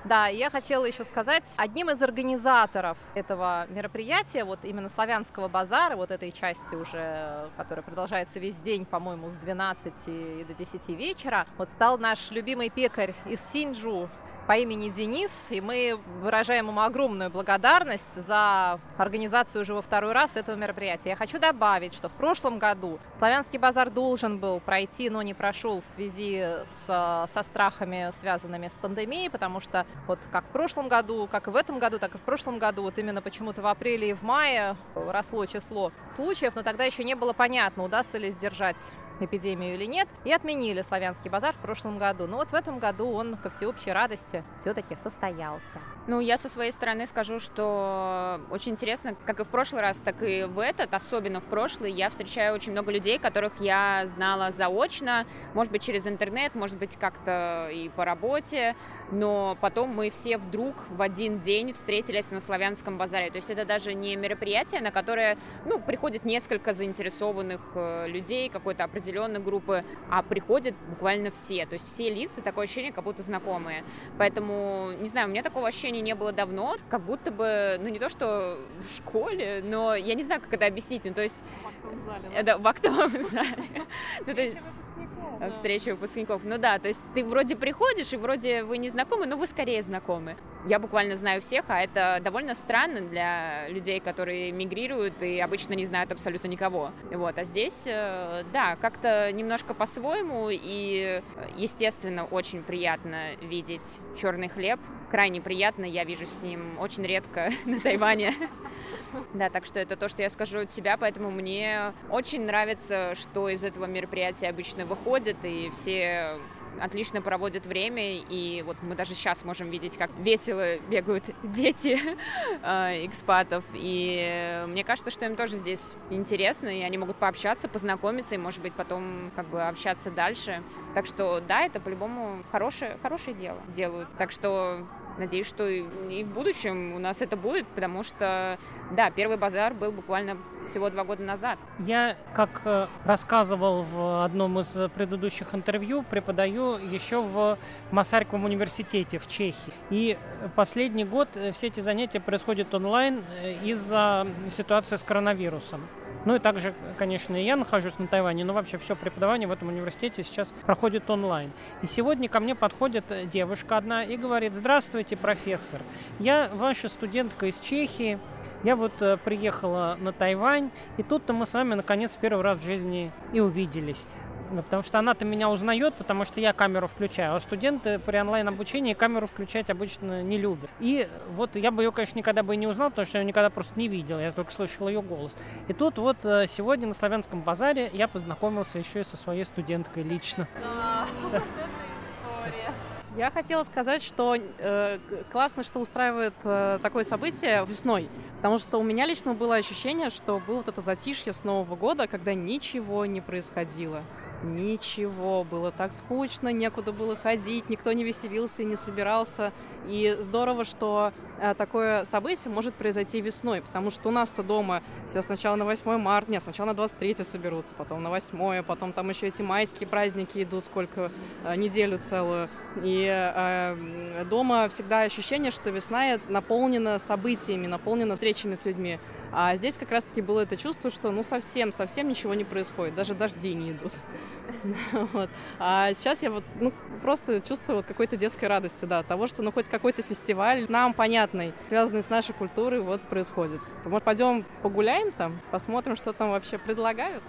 Да, я хотела еще сказать, одним из организаторов этого мероприятия, вот именно славянского базара, вот этой части уже, которая продолжается весь день, по-моему, с 12 до 10 вечера, вот стал наш любимый пекарь из Синджу, по имени Денис, и мы выражаем ему огромную благодарность за организацию уже во второй раз этого мероприятия. Я хочу добавить, что в прошлом году Славянский базар должен был пройти, но не прошел в связи с, со страхами, связанными с пандемией, потому что вот как в прошлом году, как и в этом году, так и в прошлом году, вот именно почему-то в апреле и в мае росло число случаев, но тогда еще не было понятно, удастся ли сдержать эпидемию или нет, и отменили славянский базар в прошлом году. Но вот в этом году он, ко всеобщей радости, все-таки состоялся. Ну, я со своей стороны скажу, что очень интересно, как и в прошлый раз, так и в этот, особенно в прошлый, я встречаю очень много людей, которых я знала заочно, может быть, через интернет, может быть, как-то и по работе, но потом мы все вдруг в один день встретились на славянском базаре. То есть это даже не мероприятие, на которое, ну, приходит несколько заинтересованных э, людей, какой-то определенный определенной группы, а приходят буквально все. То есть все лица, такое ощущение, как будто знакомые. Поэтому, не знаю, у меня такого ощущения не было давно, как будто бы, ну не то, что в школе, но я не знаю, как это объяснить. Ну, то есть... В актовом зале, да? Да, в актовом зале. Ну, то есть да. встречи выпускников. Ну да, то есть ты вроде приходишь, и вроде вы не знакомы, но вы скорее знакомы. Я буквально знаю всех, а это довольно странно для людей, которые мигрируют и обычно не знают абсолютно никого. Вот, а здесь, э, да, как-то немножко по-своему, и, естественно, очень приятно видеть черный хлеб. Крайне приятно, я вижу с ним очень редко на Тайване. Да, так что это то, что я скажу от себя, поэтому мне очень нравится, что из этого мероприятия обычно выходит, и все отлично проводят время, и вот мы даже сейчас можем видеть, как весело бегают дети э, экспатов, и мне кажется, что им тоже здесь интересно, и они могут пообщаться, познакомиться, и, может быть, потом как бы общаться дальше. Так что, да, это по-любому хорошее, хорошее дело делают. Так что Надеюсь, что и в будущем у нас это будет, потому что, да, первый базар был буквально всего два года назад. Я, как э, рассказывал в одном из предыдущих интервью, преподаю еще в Масарьковом университете в Чехии. И последний год э, все эти занятия происходят онлайн э, из-за ситуации с коронавирусом. Ну и также, конечно, и я нахожусь на Тайване, но вообще все преподавание в этом университете сейчас проходит онлайн. И сегодня ко мне подходит девушка одна и говорит, здравствуйте, профессор, я ваша студентка из Чехии, я вот э, приехала на Тайвань, и тут-то мы с вами наконец первый раз в жизни и увиделись. Ну, потому что она-то меня узнает, потому что я камеру включаю, а студенты при онлайн-обучении камеру включать обычно не любят. И вот я бы ее, конечно, никогда бы и не узнал, потому что я ее никогда просто не видел, я только слышал ее голос. И тут вот э, сегодня на Славянском базаре я познакомился еще и со своей студенткой лично. Я хотела сказать, что э, классно, что устраивает э, такое событие весной, потому что у меня лично было ощущение, что было вот это затишье с Нового года, когда ничего не происходило. Ничего, было так скучно, некуда было ходить, никто не веселился не собирался. И здорово, что такое событие может произойти весной, потому что у нас-то дома все сначала на 8 марта, нет, сначала на 23 соберутся, потом на 8, потом там еще эти майские праздники идут, сколько, э, неделю целую. И э, дома всегда ощущение, что весна наполнена событиями, наполнена встречами с людьми. А здесь как раз-таки было это чувство, что ну совсем, совсем ничего не происходит, даже дожди не идут. Вот. А сейчас я вот ну, просто чувствую вот какой-то детской радости, да, того, что ну хоть какой-то фестиваль нам понятный, связанный с нашей культурой, вот происходит. Может, пойдем погуляем там, посмотрим, что там вообще предлагают?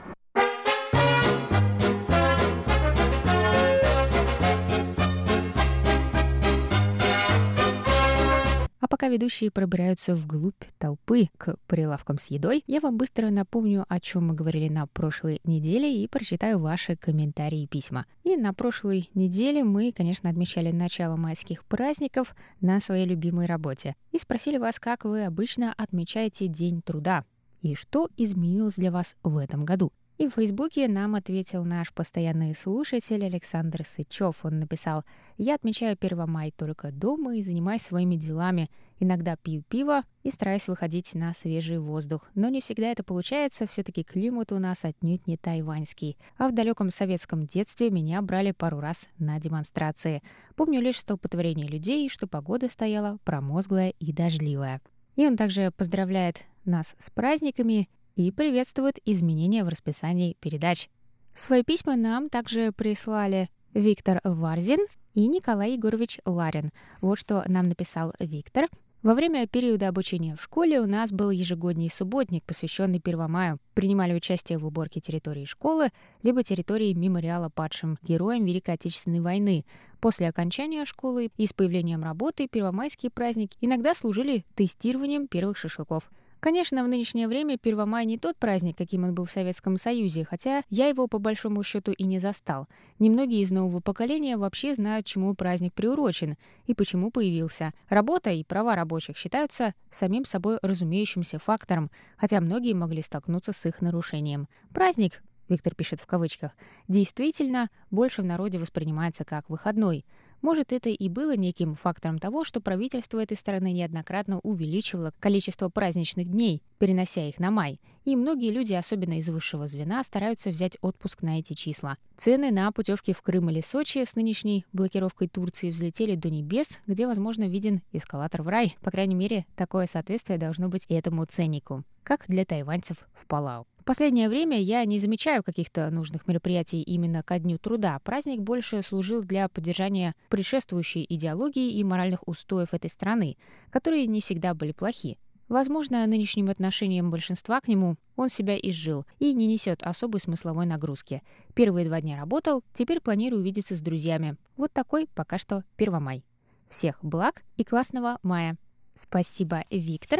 А пока ведущие пробираются вглубь толпы к прилавкам с едой, я вам быстро напомню, о чем мы говорили на прошлой неделе и прочитаю ваши комментарии и письма. И на прошлой неделе мы, конечно, отмечали начало майских праздников на своей любимой работе и спросили вас, как вы обычно отмечаете День труда и что изменилось для вас в этом году. И в Фейсбуке нам ответил наш постоянный слушатель Александр Сычев. Он написал, «Я отмечаю 1 мая только дома и занимаюсь своими делами. Иногда пью пиво и стараюсь выходить на свежий воздух. Но не всегда это получается, все-таки климат у нас отнюдь не тайваньский. А в далеком советском детстве меня брали пару раз на демонстрации. Помню лишь столпотворение людей, что погода стояла промозглая и дождливая». И он также поздравляет нас с праздниками и приветствует изменения в расписании передач. Свои письма нам также прислали Виктор Варзин и Николай Егорович Ларин. Вот что нам написал Виктор. Во время периода обучения в школе у нас был ежегодный субботник, посвященный 1 мая. Принимали участие в уборке территории школы, либо территории мемориала падшим героям Великой Отечественной войны. После окончания школы и с появлением работы первомайские праздники иногда служили тестированием первых шашлыков. Конечно, в нынешнее время Первомай не тот праздник, каким он был в Советском Союзе, хотя я его по большому счету и не застал. Немногие из нового поколения вообще знают, чему праздник приурочен и почему появился. Работа и права рабочих считаются самим собой разумеющимся фактором, хотя многие могли столкнуться с их нарушением. Праздник, Виктор пишет в кавычках, действительно больше в народе воспринимается как выходной – может, это и было неким фактором того, что правительство этой страны неоднократно увеличивало количество праздничных дней, перенося их на май. И многие люди, особенно из высшего звена, стараются взять отпуск на эти числа. Цены на путевки в Крым или Сочи с нынешней блокировкой Турции взлетели до небес, где, возможно, виден эскалатор в рай. По крайней мере, такое соответствие должно быть этому ценнику, как для тайваньцев в Палау последнее время я не замечаю каких-то нужных мероприятий именно ко Дню труда. Праздник больше служил для поддержания предшествующей идеологии и моральных устоев этой страны, которые не всегда были плохи. Возможно, нынешним отношением большинства к нему он себя изжил и не несет особой смысловой нагрузки. Первые два дня работал, теперь планирую увидеться с друзьями. Вот такой пока что Первомай. Всех благ и классного мая. Спасибо, Виктор.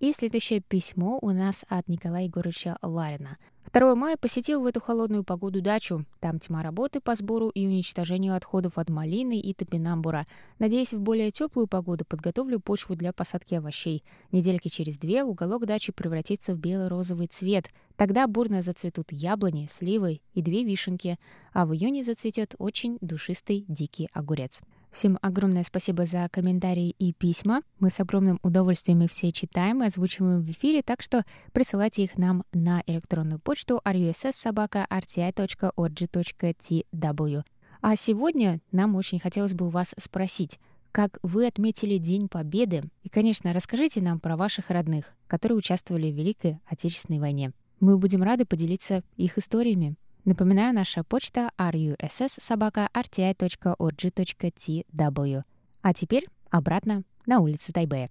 И следующее письмо у нас от Николая Егоровича Ларина. 2 мая посетил в эту холодную погоду дачу. Там тьма работы по сбору и уничтожению отходов от малины и топинамбура. Надеюсь, в более теплую погоду подготовлю почву для посадки овощей. Недельки через две уголок дачи превратится в бело-розовый цвет. Тогда бурно зацветут яблони, сливы и две вишенки, а в июне зацветет очень душистый дикий огурец. Всем огромное спасибо за комментарии и письма. Мы с огромным удовольствием их все читаем и озвучиваем в эфире, так что присылайте их нам на электронную почту russsobaka.rti.org.tw. А сегодня нам очень хотелось бы у вас спросить, как вы отметили День Победы? И, конечно, расскажите нам про ваших родных, которые участвовали в Великой Отечественной войне. Мы будем рады поделиться их историями. Напоминаю, наша почта russsobaka.rti.org.tw. А теперь обратно на улице Тайбэя.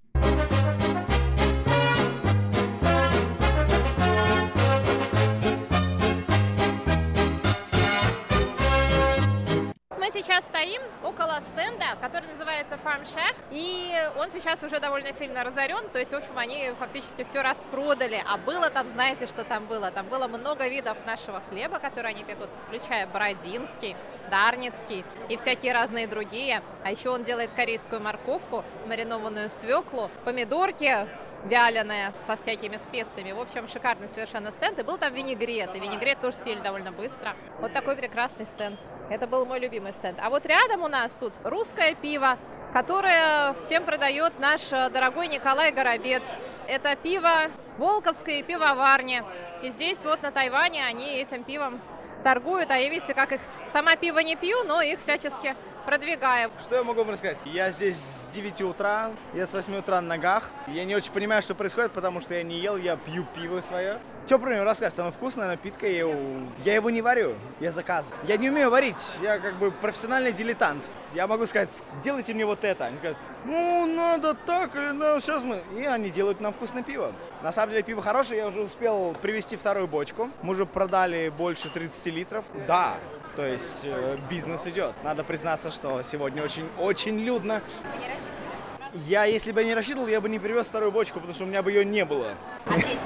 Сейчас стоим около стенда, который называется Farm Shack, и он сейчас уже довольно сильно разорен, то есть, в общем, они фактически все распродали, а было там, знаете, что там было? Там было много видов нашего хлеба, которые они пекут, включая бородинский, дарницкий и всякие разные другие. А еще он делает корейскую морковку, маринованную свеклу, помидорки, вяленая со всякими специями. В общем, шикарный совершенно стенд. И был там винегрет. И винегрет тоже съели довольно быстро. Вот такой прекрасный стенд. Это был мой любимый стенд. А вот рядом у нас тут русское пиво, которое всем продает наш э, дорогой Николай Горобец. Это пиво Волковской пивоварни. И здесь вот на Тайване они этим пивом торгуют, а я видите, как их сама пиво не пью, но их всячески продвигаю. Что я могу вам рассказать? Я здесь с 9 утра, я с 8 утра на ногах. Я не очень понимаю, что происходит, потому что я не ел, я пью пиво свое. Что про него рассказать? Самое вкусное напитка, я я его не варю, я заказываю. Я не умею варить, я как бы профессиональный дилетант. Я могу сказать, делайте мне вот это. Они говорят, ну, надо так ну, сейчас мы... И они делают нам вкусное пиво. На самом деле пиво хорошее, я уже успел привезти вторую бочку. Мы уже продали больше 30 литров. Да, то есть э, бизнес идет. Надо признаться, что сегодня очень, очень людно. Я, если бы не рассчитывал, я бы не привез вторую бочку, потому что у меня бы ее не было. А третья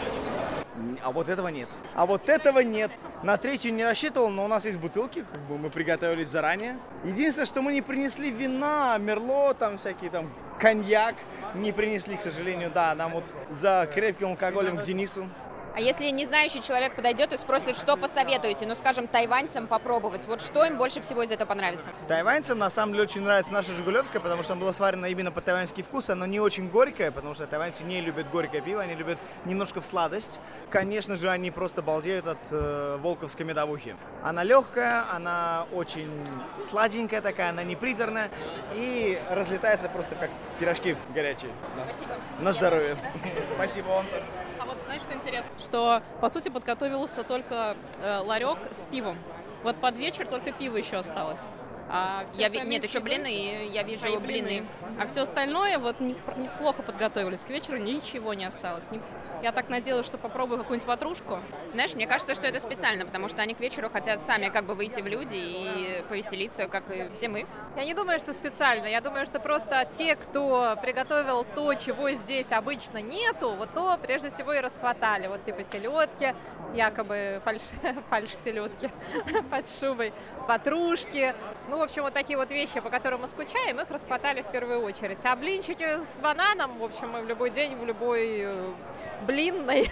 а вот этого нет. А вот этого нет. На третью не рассчитывал, но у нас есть бутылки, как бы мы приготовились заранее. Единственное, что мы не принесли вина, мерло, там всякие там коньяк не принесли, к сожалению, да, нам вот за крепким алкоголем к Денису. А если не знающий человек подойдет и спросит, что посоветуете, ну, скажем, тайваньцам попробовать, вот что им больше всего из этого понравится? Тайваньцам, на самом деле, очень нравится наша Жигулевская, потому что она была сварена именно по тайваньский вкус, она не очень горькая, потому что тайваньцы не любят горькое пиво, они любят немножко в сладость. Конечно же, они просто балдеют от э, волковской медовухи. Она легкая, она очень сладенькая такая, она не приторная и разлетается просто как пирожки горячие. Спасибо. На здоровье. Спасибо вам тоже. Знаешь, что интересно? Что, по сути, подготовился только э, ларек с пивом. Вот под вечер только пиво еще осталось. А я ви... Нет, еще блины, я вижу блины. блины. А все остальное вот неплохо подготовились. К вечеру ничего не осталось. Я так надеялась, что попробую какую-нибудь ватрушку. Знаешь, мне кажется, что это специально, потому что они к вечеру хотят сами как бы выйти в люди и повеселиться, как и все мы. Я не думаю, что специально. Я думаю, что просто те, кто приготовил то, чего здесь обычно нету, вот то прежде всего и расхватали. Вот типа селедки, якобы фальш, фальш селедки под шубой, патрушки. Ну, в общем, вот такие вот вещи, по которым мы скучаем, их расхватали в первую очередь. А блинчики с бананом, в общем, мы в любой день, в любой э, блинной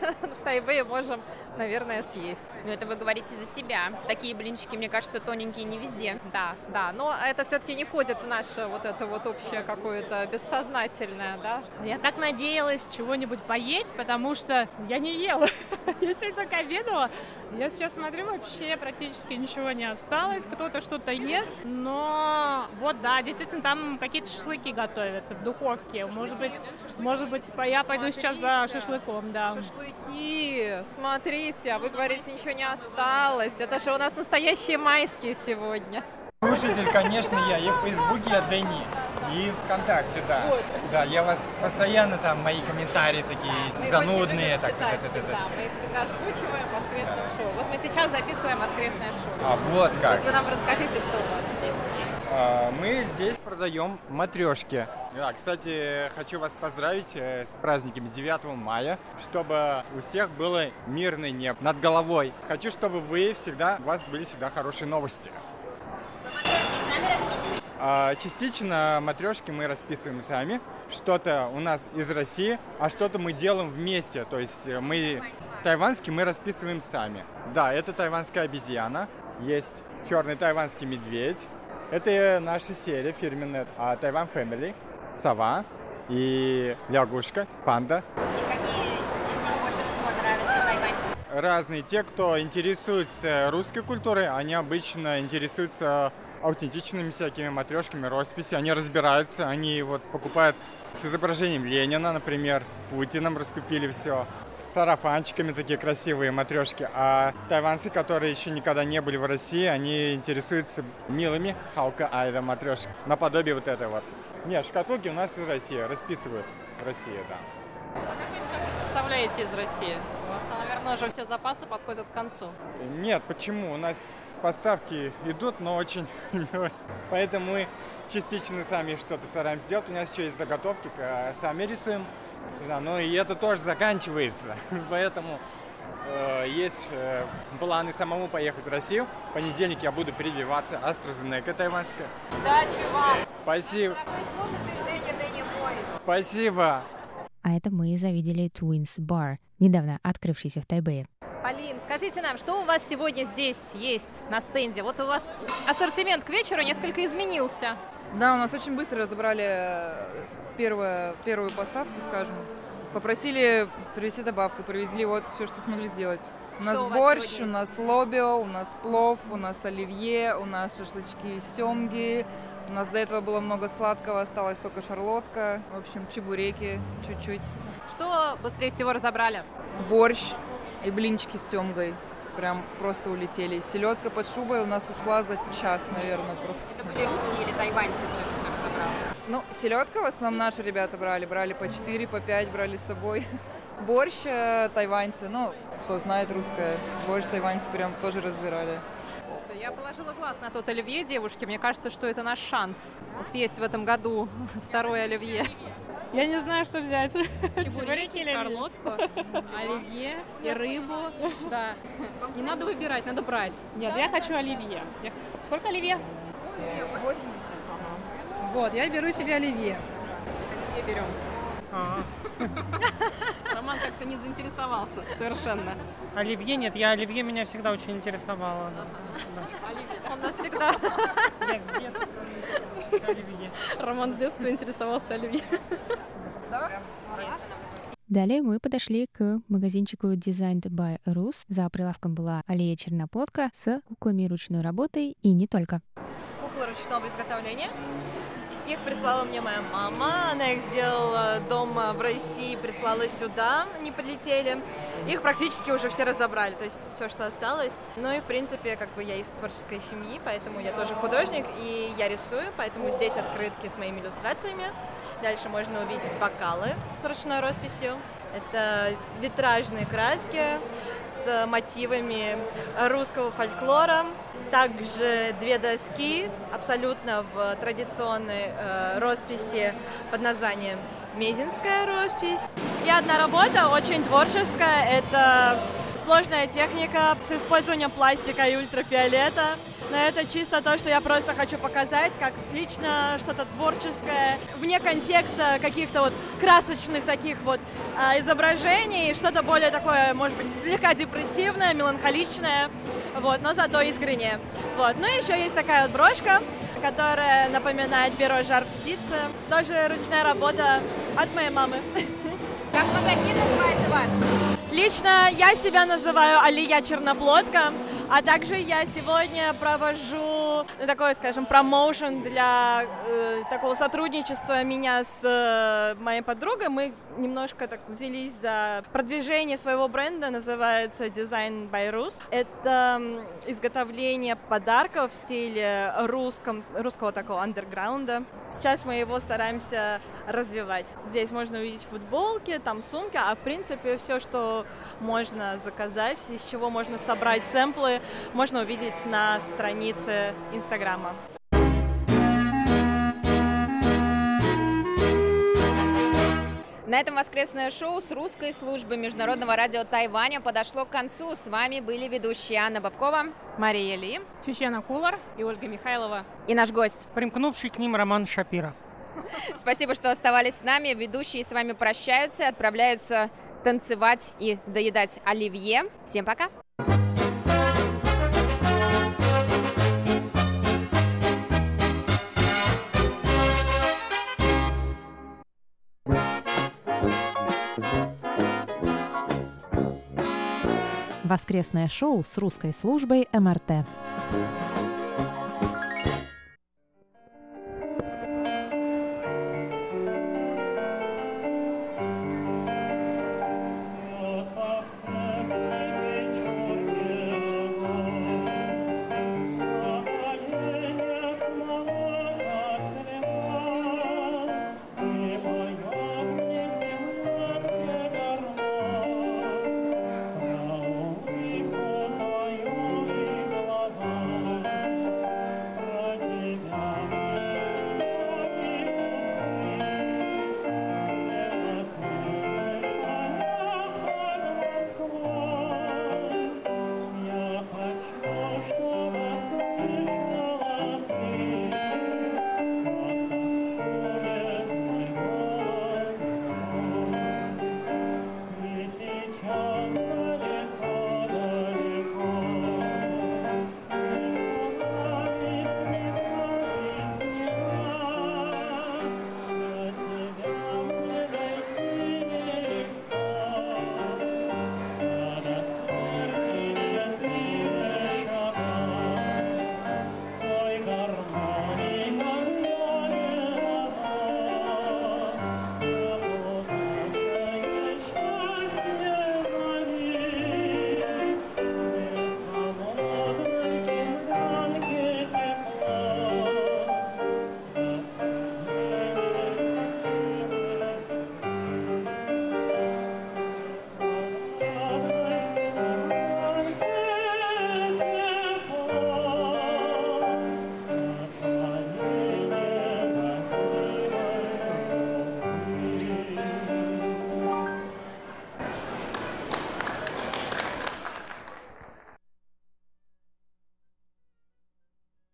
в Тайбэе можем, наверное, съесть. Но это вы говорите за себя. Такие блинчики, мне кажется, тоненькие не везде. Да, да, но это все-таки не входит в наше вот это вот общее какое-то бессознательное, да. Я так надеялась чего-нибудь поесть, потому что я не ела. я сегодня только обедала. Я сейчас смотрю, вообще практически ничего не осталось. Кто-то что-то ест, но вот да, действительно там какие-то шашлыки готовят в духовке. Может быть, может быть, я пойду сейчас за шашлыком, да. Шашлыки, смотрите, а вы говорите, ничего не осталось. Это же у нас настоящие майские сегодня. Слушатель, конечно, я. И в Фейсбуке я Дэнни. И ВКонтакте, да. Вот. Да, я вас постоянно там, мои комментарии такие мы занудные. Так, читать так, всегда. Так. Мы их всегда озвучиваем в воскресном да. шоу. Вот мы сейчас записываем воскресное шоу. А вот как. Вот вы нам расскажите, что у вас здесь а, мы здесь продаем матрешки. Да, кстати, хочу вас поздравить э, с праздниками 9 мая, чтобы у всех было мирный небо над головой. Хочу, чтобы вы всегда, у вас были всегда хорошие новости. А, частично матрешки мы расписываем сами. Что-то у нас из России, а что-то мы делаем вместе. То есть э, мы тайванский мы расписываем сами. Да, это тайванская обезьяна. Есть черный тайванский медведь. Это наша серия фирменная Тайван Family. Сова и лягушка, панда. И какие из них больше всего нравятся тайваньцам? Разные. Те, кто интересуется русской культурой, они обычно интересуются аутентичными всякими матрешками, росписи. Они разбираются, они вот покупают с изображением Ленина, например, с Путиным раскупили все, с сарафанчиками такие красивые матрешки. А тайванцы, которые еще никогда не были в России, они интересуются милыми халка айда матрешек, наподобие вот этой вот. Нет, шкатулки у нас из России, расписывают в России, да. А как вы сейчас поставляете из России? Наверное, уже все запасы подходят к концу. Нет, почему? У нас поставки идут, но очень Поэтому мы частично сами что-то стараемся сделать. У нас еще есть заготовки, сами рисуем. Да, но и это тоже заканчивается. Поэтому э, есть э, планы самому поехать в Россию. В понедельник я буду прививаться AstraZeneca тайванская. Удачи вам! Спасибо. слушатель Дэнни Дэнни Мой. Спасибо. А это мы завидели Twins Bar, недавно открывшийся в Тайбэе. Полин, скажите нам, что у вас сегодня здесь есть на стенде? Вот у вас ассортимент к вечеру несколько изменился. Да, у нас очень быстро разобрали э, первую, первую поставку, скажем. Попросили привезти добавку, привезли вот все, что смогли сделать. У нас что борщ, у, у нас лобио, у нас плов, у нас оливье, у нас шашлычки семги, у нас до этого было много сладкого, осталась только шарлотка, в общем, чебуреки чуть-чуть. Что быстрее всего разобрали? Борщ и блинчики с семгой. Прям просто улетели. Селедка под шубой у нас ушла за час, наверное, просто. Это были русские или тайваньцы, кто все разобрал? Ну, селедка в основном наши ребята брали. Брали по 4, по 5 брали с собой. Борщ э, тайваньцы, ну, кто знает русское, борщ тайваньцы прям тоже разбирали Я положила глаз на тот оливье, девушки. Мне кажется, что это наш шанс съесть в этом году второе оливье. Я не знаю, что взять. Чебуреки, шарлотку, оливье и рыбу. Да. Не надо выбирать, надо брать. Нет, я хочу оливье. Сколько оливье? 80. Вот, я беру себе оливье. Оливье берем. Роман как-то не заинтересовался совершенно. Оливье нет, я оливье меня всегда очень интересовало. Он нас всегда... Оливье. Роман с детства интересовался оливье. Далее мы подошли к магазинчику Designed by Rus. За прилавком была аллея черноплодка с куклами ручной работы и не только. куклы ручного изготовления. Их прислала мне моя мама, она их сделала дома в России, прислала сюда, они прилетели. Их практически уже все разобрали, то есть все, что осталось. Ну и, в принципе, как бы я из творческой семьи, поэтому я тоже художник, и я рисую, поэтому здесь открытки с моими иллюстрациями. Дальше можно увидеть бокалы с ручной росписью. Это витражные краски с мотивами русского фольклора. Также две доски абсолютно в традиционной э, росписи под названием Мезинская роспись. И одна работа очень творческая. Это сложная техника с использованием пластика и ультрафиолета. Но это чисто то, что я просто хочу показать, как лично что-то творческое, вне контекста каких-то вот красочных таких вот а, изображений, что-то более такое, может быть, слегка депрессивное, меланхоличное, вот, но зато искреннее. Вот. Ну и еще есть такая вот брошка, которая напоминает перо жар птицы. Тоже ручная работа от моей мамы. Как магазин называется ваш? Лично я себя называю Алия Черноплодка, а также я сегодня провожу такой, скажем, промоушен для э, такого сотрудничества меня с э, моей подругой. Мы немножко так взялись за продвижение своего бренда, называется Design by Rus. Это изготовление подарков в стиле русском, русского такого андерграунда. Сейчас мы его стараемся развивать. Здесь можно увидеть футболки, там сумки, а в принципе все, что можно заказать, из чего можно собрать сэмплы, можно увидеть на странице Инстаграма. На этом воскресное шоу с русской службы Международного радио Тайваня подошло к концу. С вами были ведущие Анна Бабкова, Мария Ли, Чечена Кулар и Ольга Михайлова. и наш гость. Примкнувший к ним Роман Шапира. Спасибо, что оставались с нами. Ведущие с вами прощаются и отправляются танцевать и доедать оливье. Всем пока! Воскресное шоу с русской службой МРТ.